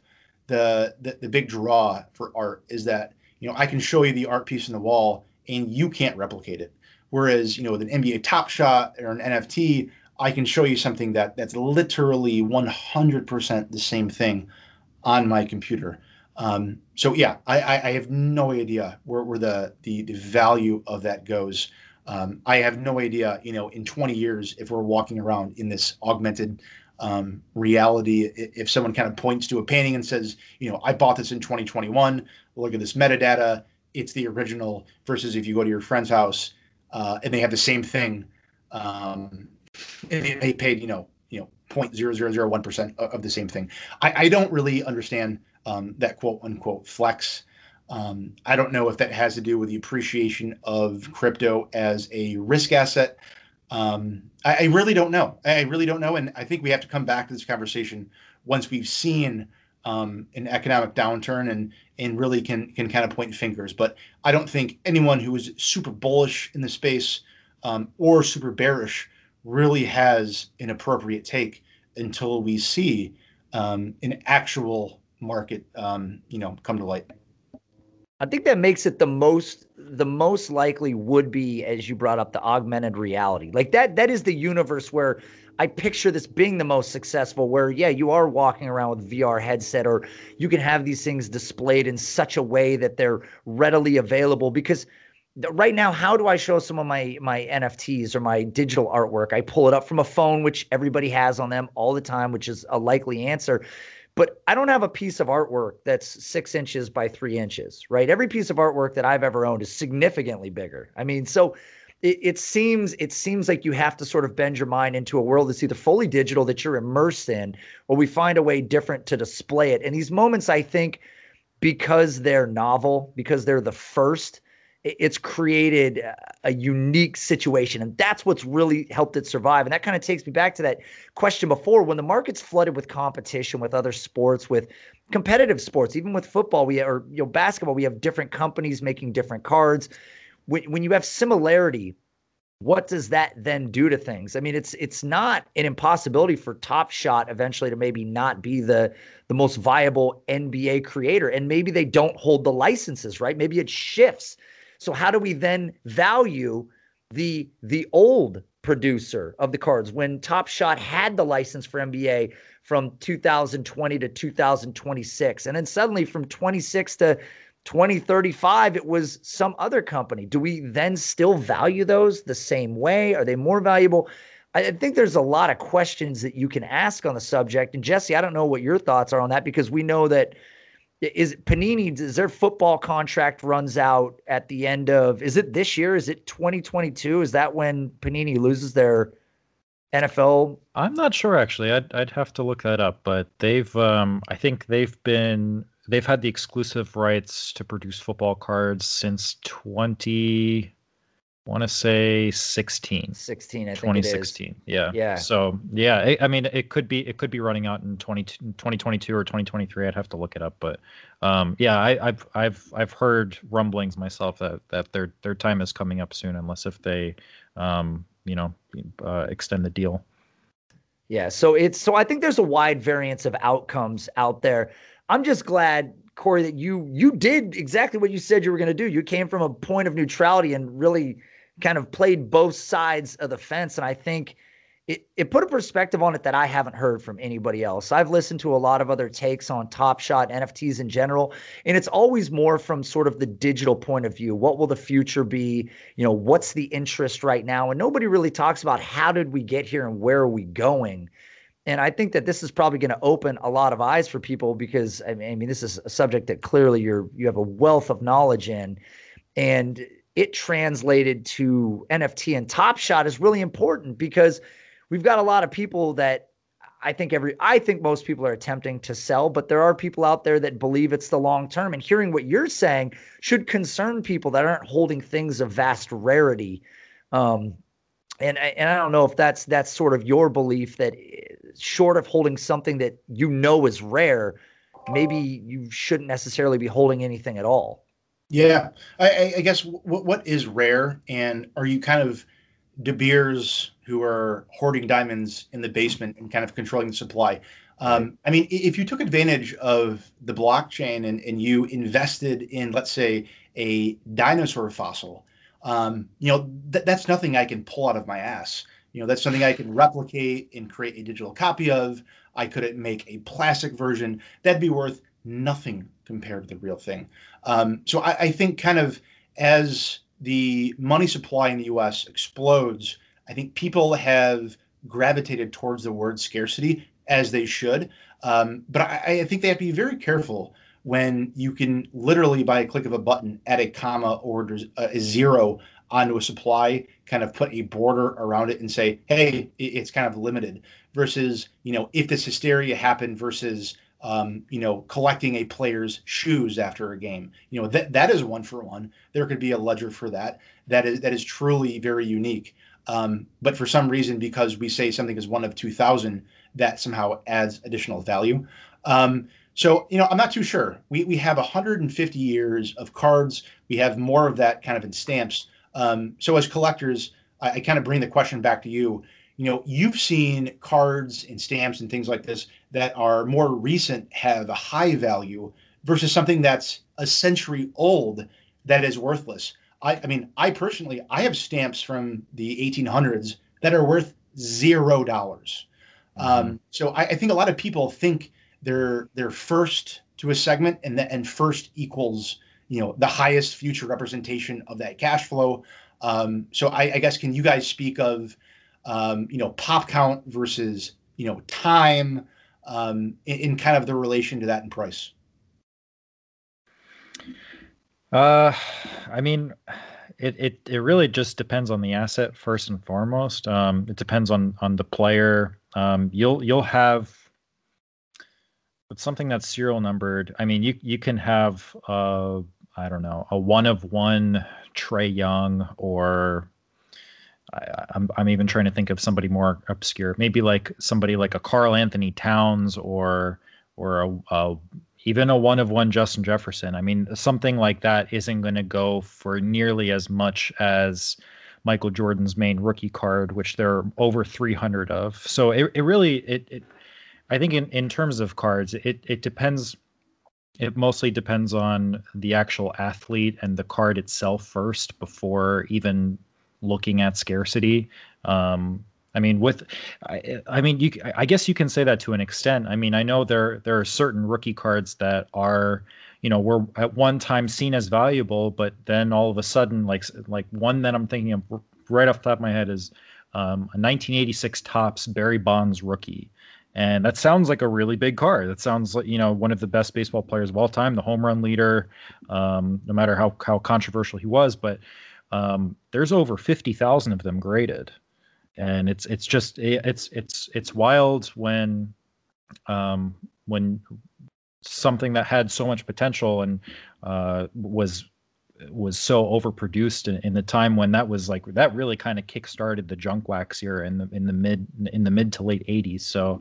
the, the the big draw for art is that you know I can show you the art piece in the wall and you can't replicate it. Whereas you know with an NBA Top Shot or an NFT, I can show you something that that's literally 100% the same thing on my computer. Um, so yeah, I, I, have no idea where, where the, the, the value of that goes. Um, I have no idea, you know, in 20 years, if we're walking around in this augmented um, reality, if someone kind of points to a painting and says, you know, I bought this in 2021, look at this metadata, it's the original, versus if you go to your friend's house uh, and they have the same thing, um, they paid you know you know 0.0001 percent of the same thing. I, I don't really understand um, that quote unquote flex. Um, I don't know if that has to do with the appreciation of crypto as a risk asset. Um, I, I, really don't know. I really don't know, and I think we have to come back to this conversation once we've seen um, an economic downturn and and really can can kind of point fingers. But I don't think anyone who is super bullish in the space um, or super bearish really has an appropriate take until we see um, an actual market, um, you know, come to light. I think that makes it the most the most likely would be, as you brought up, the augmented reality. Like that that is the universe where I picture this being the most successful. Where yeah, you are walking around with VR headset, or you can have these things displayed in such a way that they're readily available because right now how do i show some of my my nfts or my digital artwork? I pull it up from a phone which everybody has on them all the time which is a likely answer. But i don't have a piece of artwork that's six inches by three inches right? Every piece of artwork that i've ever owned is significantly bigger. I mean so it, it seems it seems like you have to sort of bend your mind into a world that's either fully digital that you're immersed in or we find a way different to display it. And these moments i think because they're novel because they're the first it's created a unique situation. And that's what's really helped it survive. And that kind of takes me back to that question before. When the market's flooded with competition with other sports with competitive sports even with football we or you know basketball we have different companies making different cards when, when you have similarity what does that then do to things? I mean it's it's not an impossibility for top shot eventually to maybe not be the the most viable nba creator. And maybe they don't hold the licenses right? Maybe it shifts. So how do we then value the the old producer of the cards? When Top Shot had the license for NBA from 2020 to 2026 and then suddenly from 26 to 2035 it was some other company. Do we then still value those the same way? Are they more valuable? I think there's a lot of questions that you can ask on the subject. And Jesse, I don't know what your thoughts are on that because we know that is Panini is their football contract runs out at the end of is it this year? Is it 2022? Is that when Panini loses their NFL? I'm not sure actually. I'd I'd have to look that up, but they've um I think they've been they've had the exclusive rights to produce football cards since 20 want to say 16 16 i think 2016 yeah. Yeah. So yeah I, I, mean it could be it could be running out in 20, 2022 or 2023 i'd have to look it up but um yeah I, have i've i've heard rumblings myself that that their their time is coming up soon unless if they um you know uh, extend the deal. Yeah so it's so i think there's a wide variance of outcomes out there i'm just glad corey that you you did exactly what you said you were going to do you came from a point of neutrality and really kind of played both sides of the fence. And I think it, it put a perspective on it that I haven't heard from anybody else. I've listened to a lot of other takes on Top Shot, NFTs in general, and it's always more from sort of the digital point of view. What will the future be? You know, what's the interest right now? And nobody really talks about how did we get here and where are we going? And I think that this is probably going to open a lot of eyes for people because I mean, I mean, this is a subject that clearly you're you have a wealth of knowledge in. And it translated to NFT and Top Shot is really important because we've got a lot of people that I think every I think most people are attempting to sell, but there are people out there that believe it's the long term. And hearing what you're saying should concern people that aren't holding things of vast rarity. Um, and and I don't know if that's that's sort of your belief that short of holding something that you know is rare, maybe you shouldn't necessarily be holding anything at all. Yeah, I, I guess what what is rare, and are you kind of De Beers who are hoarding diamonds in the basement and kind of controlling the supply? Um, I mean, if you took advantage of the blockchain and, and you invested in, let's say, a dinosaur fossil, um, you know, th- that's nothing I can pull out of my ass. You know, that's something I can replicate and create a digital copy of. I couldn't make a plastic version. That'd be worth nothing compared to the real thing. Um, so I, I, think kind of as the money supply in the U.S. explodes, I think people have gravitated towards the word scarcity as they should. Um, but I, I, think they have to be very careful when you can literally, by a click of a button, add a comma or a zero onto a supply, kind of put a border around it and say, hey, it's kind of limited. Versus, you know, if this hysteria happened versus um, you know, collecting a player's shoes after a game. You know, that that is one for one. There could be a ledger for that. That is that is truly very unique. Um, but for some reason, because we say something is one of two thousand, that somehow adds additional value. Um, so you know, I'm not too sure. We we have 150 years of cards. We have more of that kind of in stamps. Um, so as collectors, I, I kind of bring the question back to you. You know you've seen cards and stamps and things like this that are more recent have a high value versus something that's a century old that is worthless. I, I mean i personally i have stamps from the 1800s that are worth zero dollars. Mm-hmm. um, so I, I, think a lot of people think they're they're first to a segment and that and first equals you know the highest future representation of that cash flow um, so I, I guess can you guys speak of um, you know, pop count versus, you know, time um, in, in, kind of the relation to that in price? Uh, I mean, it, it, it really just depends on the asset first and foremost. Um, it depends on, on the player. Um, you'll, you'll have, but something that's serial numbered. I mean, you, you can have, uh, I don't know, a one of one Trae Young or I, I'm I'm even trying to think of somebody more obscure. Maybe like somebody like a Karl-Anthony Towns or or a, a even a one of one Justin Jefferson. I mean, something like that isn't going to go for nearly as much as Michael Jordan's main rookie card, which there are over 300 of. So it, it really it, it I think in, in terms of cards, it it depends. It mostly depends on the actual athlete and the card itself first before even looking at scarcity. Um, I mean, with, I, I, mean, you, I guess you can say that to an extent. I mean, I know there there are certain rookie cards that are, you know, were at one time seen as valuable, but then all of a sudden, like like one that I'm thinking of right off the top of my head is um, a 1986 Topps Barry Bonds rookie. And that sounds like a really big card. That sounds like you know one of the best baseball players of all time, the home run leader. Um, no matter how how controversial he was, but um, there's over 50,000 of them graded. And it's it's just it's it's it's wild when um, when something that had so much potential and uh, was was so overproduced in, in, the time when that was like that really kind of kick-started the junk wax era in the in the mid in the mid to late 80s so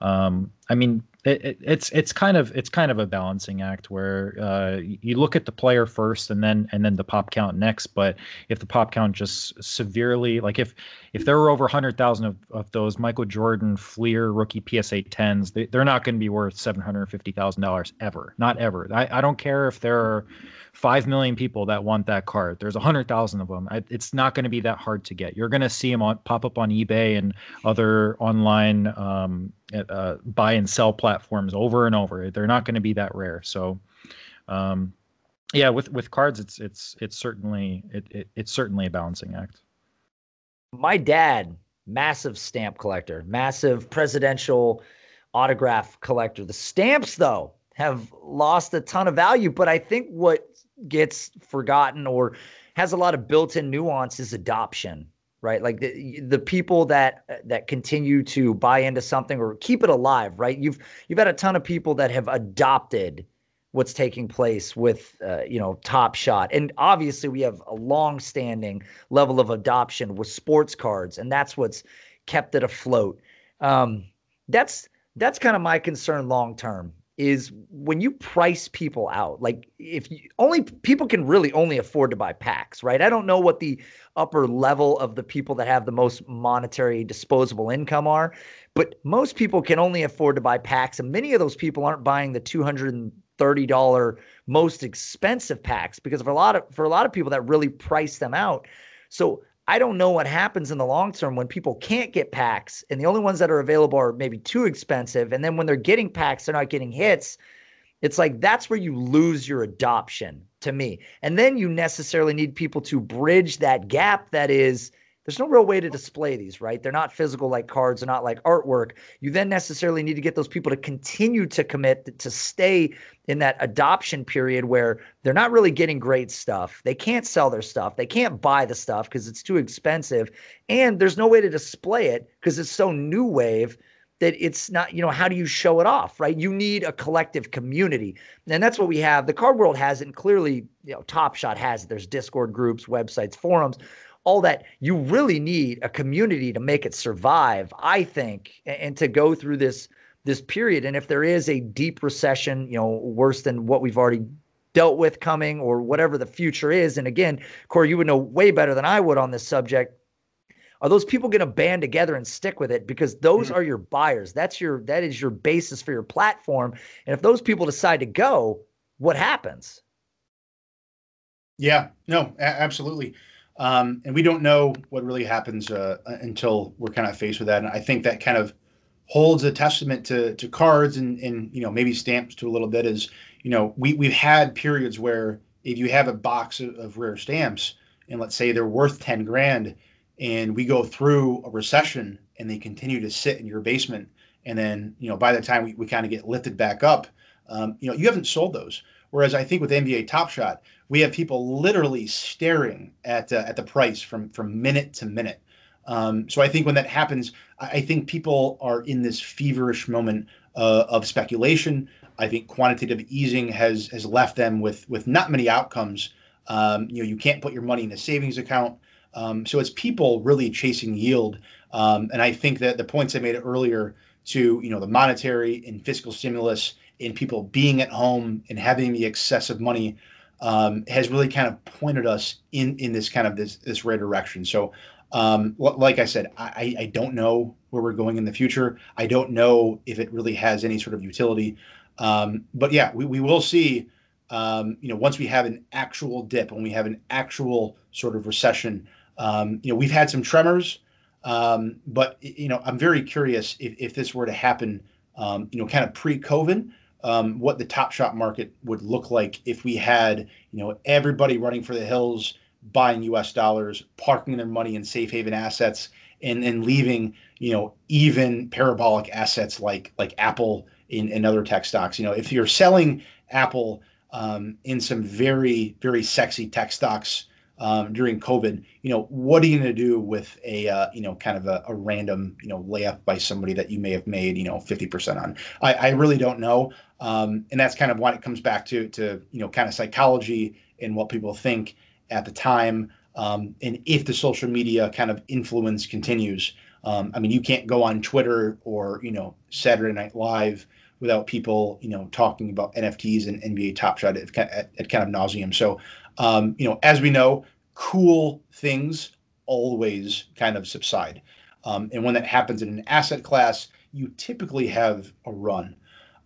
um, I mean, it, it, it's it's kind of it's kind of a balancing act where uh, you look at the player first and then and then the pop count next. But if the pop count just severely like if if there were over hundred thousand of, of those Michael Jordan Fleer rookie PSA tens, they, they're not going to be worth seven hundred fifty thousand dollars ever, not ever. I, I don't care if there are five million people that want that card. There's a hundred thousand of them. It's not going to be that hard to get. You're going to see them on, pop up on eBay and other online um, uh, buy and sell platforms over and over. They're not going to be that rare. So, um, yeah, with with cards, it's it's it's certainly it, it it's certainly a balancing act. My dad, massive stamp collector, massive presidential autograph collector. The stamps, though, have lost a ton of value. But I think what gets forgotten or has a lot of built-in nuance is adoption right? Like the the people that that continue to buy into something or keep it alive right? You've you've had a ton of people that have adopted what's taking place with uh, you know top shot and obviously we have a long standing level of adoption with sports cards and that's what's kept it afloat. Um, that's that's kind of my concern long term is when you price people out like if you only people can really only afford to buy packs right? I don't know what the upper level of the people that have the most monetary disposable income are but most people can only afford to buy packs and many of those people aren't buying the $230 most expensive packs because for a lot of for a lot of people that really price them out. So I don't know what happens in the long term when people can't get packs and the only ones that are available are maybe too expensive. And then when they're getting packs, they're not getting hits. It's like that's where you lose your adoption to me. And then you necessarily need people to bridge that gap that is there's no real way to display these, right? They're not physical like cards, they're not like artwork. You then necessarily need to get those people to continue to commit, to stay in that adoption period where they're not really getting great stuff. They can't sell their stuff. They can't buy the stuff because it's too expensive. And there's no way to display it because it's so new wave that it's not, you know, how do you show it off, right? You need a collective community. And that's what we have. The card world has it, and clearly, you know, Top Shot has it. There's Discord groups, websites, forums all that you really need a community to make it survive i think and to go through this this period. And if there is a deep recession you know worse than what we've already dealt with coming or whatever the future is and again corey you would know way better than i would on this subject are those people going to band together and stick with it? Because those mm-hmm. are your buyers. That's your that is your basis for your platform. And if those people decide to go what happens? Yeah no a- absolutely um, and we don't know what really happens uh, until we're kind of faced with that. And I think that kind of holds a testament to to cards and and you know maybe stamps to a little bit is you know we we've had periods where if you have a box of, of rare stamps and let's say they're worth 10 grand and we go through a recession and they continue to sit in your basement and then you know by the time we, we kind of get lifted back up um, you know you haven't sold those whereas i think with nba top shot we have people literally staring at uh, at the price from from minute to minute. Um, so I think when that happens, I think people are in this feverish moment uh, of speculation. I think quantitative easing has has left them with with not many outcomes. Um, you know, you can't put your money in a savings account. Um, so it's people really chasing yield. Um, and I think that the points I made earlier to you know the monetary and fiscal stimulus and people being at home and having the excessive money um, has really kind of pointed us in in this kind of this this right direction. So, um, like I said, I, I don't know where we're going in the future. I don't know if it really has any sort of utility. Um, but yeah, we, we will see. Um, you know, once we have an actual dip, and we have an actual sort of recession, um, you know, we've had some tremors. Um, but you know, I'm very curious if, if this were to happen, you know, kind of pre-COVID um, what the top shot market would look like if we had, you know, everybody running for the hills, buying U.S. dollars, parking their money in safe haven assets, and and leaving, you know, even parabolic assets like like Apple in and other tech stocks. You know, if you're selling Apple um, in some very very sexy tech stocks um, during COVID, you know, what are you going to do with a, uh, you know, kind of a, a, random, you know, layup by somebody that you may have made, you know, 50% on? I, I really don't know. Um, and that's kind of why it comes back to, to, you know, kind of psychology and what people think at the time. Um, and if the social media kind of influence continues, um, I mean, you can't go on Twitter or you know Saturday Night Live without people you know talking about NFTs and NBA Top Shot at, at, at kind of nauseum. So um, you know, as we know, cool things always kind of subside, um, and when that happens in an asset class, you typically have a run.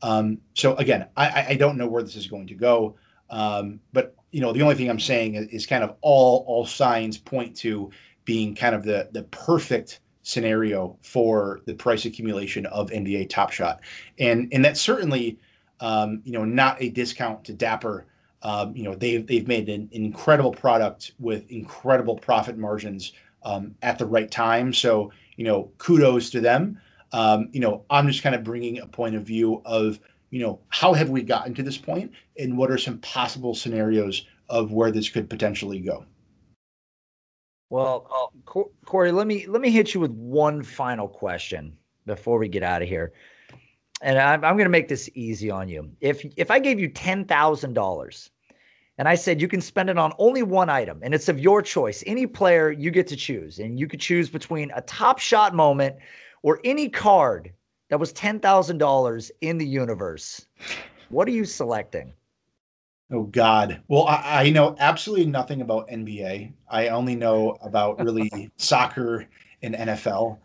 Um, so again, I, I don't know where this is going to go, um, but you know, the only thing I'm saying is, is kind of all all signs point to being kind of the the perfect scenario for the price accumulation of NBA Top Shot, and and that's certainly um, you know not a discount to Dapper. Um, you know they've they've made an, incredible product with incredible profit margins um, at the right time. So you know kudos to them. Um, you know I'm just kind of bringing a point of view of you know how have we gotten to this point, and what are some possible scenarios of where this could potentially go. Well, Corey, let me let me hit you with one final question before we get out of here, and I'm, I'm going to make this easy on you. If if I gave you ten thousand dollars, and I said you can spend it on only one item, and it's of your choice, any player you get to choose, and you could choose between a top shot moment or any card that was ten thousand dollars in the universe, what are you selecting? Oh God. Well, I, I, know absolutely nothing about NBA. I only know about really *laughs* soccer and NFL.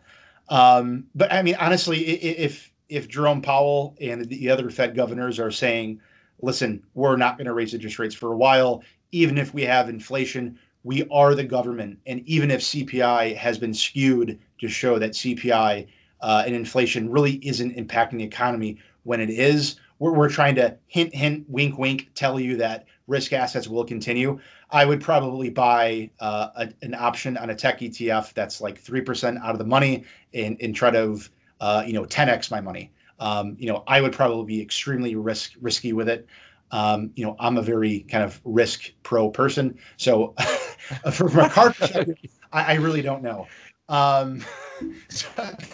Um, but I mean, honestly, if if Jerome Powell and the other Fed governors are saying, "Listen, we're not going to raise interest rates for a while, even if we have inflation, we are the government, and even if CPI has been skewed to show that CPI uh, and inflation really isn't impacting the economy when it is." we're, we're trying to hint, hint, wink, wink, tell you that risk assets will continue. I would probably buy uh, a, an option on a tech ETF that's like 3% out of the money and, and try to, uh, you know, 10x my money. Um, you know, I would probably be extremely risk risky with it. Um, you know, I'm a very kind of risk pro person. So *laughs* from a card perspective, I, I really don't know. Um, *laughs* so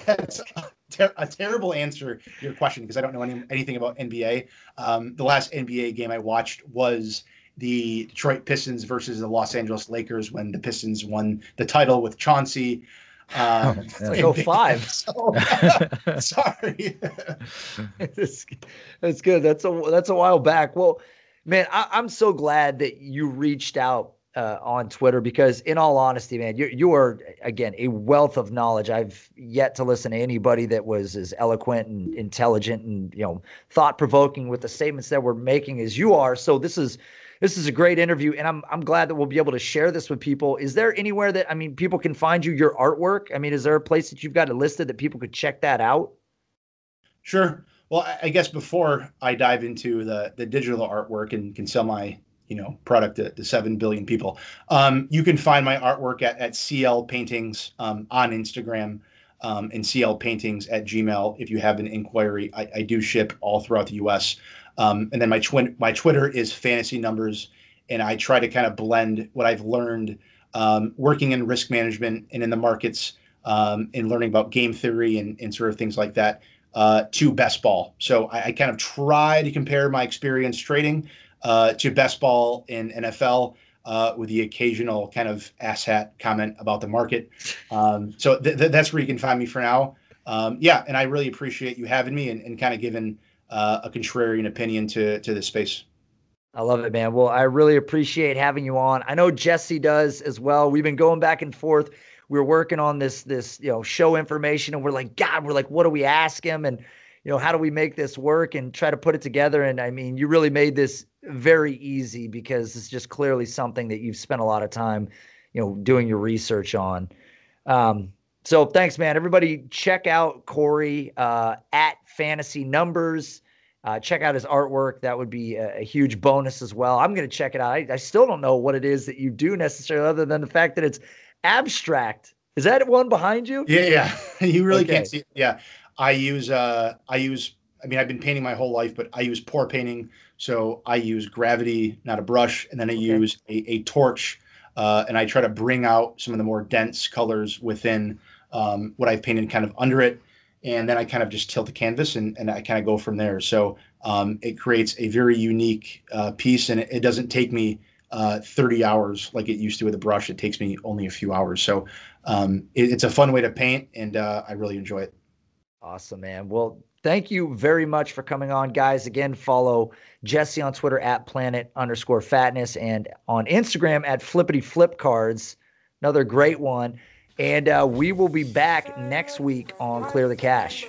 that's ter- a terrible answer to your question because I don't know any, anything about NBA. Um, the last NBA game I watched was the Detroit Pistons versus the Los Angeles Lakers when the Pistons won the title with Chauncey. Um, oh, five. *laughs* So, *laughs* sorry. *laughs* that's, that's good. That's a that's a while back. Well, man, I, I'm so glad that you reached out uh, on Twitter because, in all honesty, man, you you are again a wealth of knowledge. I've yet to listen to anybody that was as eloquent and intelligent and you know thought provoking with the statements that we're making as you are. So this is this is a great interview, and I'm I'm glad that we'll be able to share this with people. Is there anywhere that I mean people can find you your artwork? I mean, is there a place that you've got it listed that people could check that out? Sure. Well, I guess before I dive into the the digital artwork and can sell my you know product to, to 7 billion people um, you can find my artwork at, at cl paintings um, on instagram um, and cl paintings at gmail if you have an inquiry i, I do ship all throughout the us um, and then my, twin, my twitter is fantasy numbers and i try to kind of blend what i've learned um, working in risk management and in the markets um, and learning about game theory and, and sort of things like that uh, to best ball so I, I kind of try to compare my experience trading uh, to best ball in NFL uh, with the occasional kind of asshat comment about the market. Um, so th- th- that's where you can find me for now. Um, yeah, and I really appreciate you having me and, and kind of giving uh, a contrarian opinion to to this space. I love it, man. Well, I really appreciate having you on. I know Jesse does as well. We've been going back and forth. We are working on this this you know show information, and we're like, God, we're like, what do we ask him? And you know, how do we make this work and try to put it together? And I mean, you really made this very easy because it's just clearly something that you've spent a lot of time, you know, doing your research on. Um, so thanks, man. Everybody, check out Corey uh, at Fantasy Numbers. Uh, check out his artwork. That would be a, a huge bonus as well. I'm going to check it out. I, I, still don't know what it is that you do necessarily, other than the fact that it's abstract. Is that one behind you? Yeah, yeah. *laughs* you really okay. can't see it. Yeah. I use uh I use I mean I've been painting my whole life, but I use pour painting. So I use gravity, not a brush, and then I okay. use a, a torch, uh, and I try to bring out some of the more dense colors within um, what I've painted kind of under it. And then I kind of just tilt the canvas and, and I kind of go from there. So um, it creates a very unique uh, piece, and it, it, doesn't take me uh, 30 hours like it used to with a brush. It takes me only a few hours. So um, it, it's a fun way to paint, and uh, I really enjoy it. Awesome, man. Well, thank you very much for coming on, guys. Again, follow Jesse on Twitter at planet underscore fatness and on Instagram at flippity flip cards. Another great one. And uh, we will be back next week on Clear the Cash.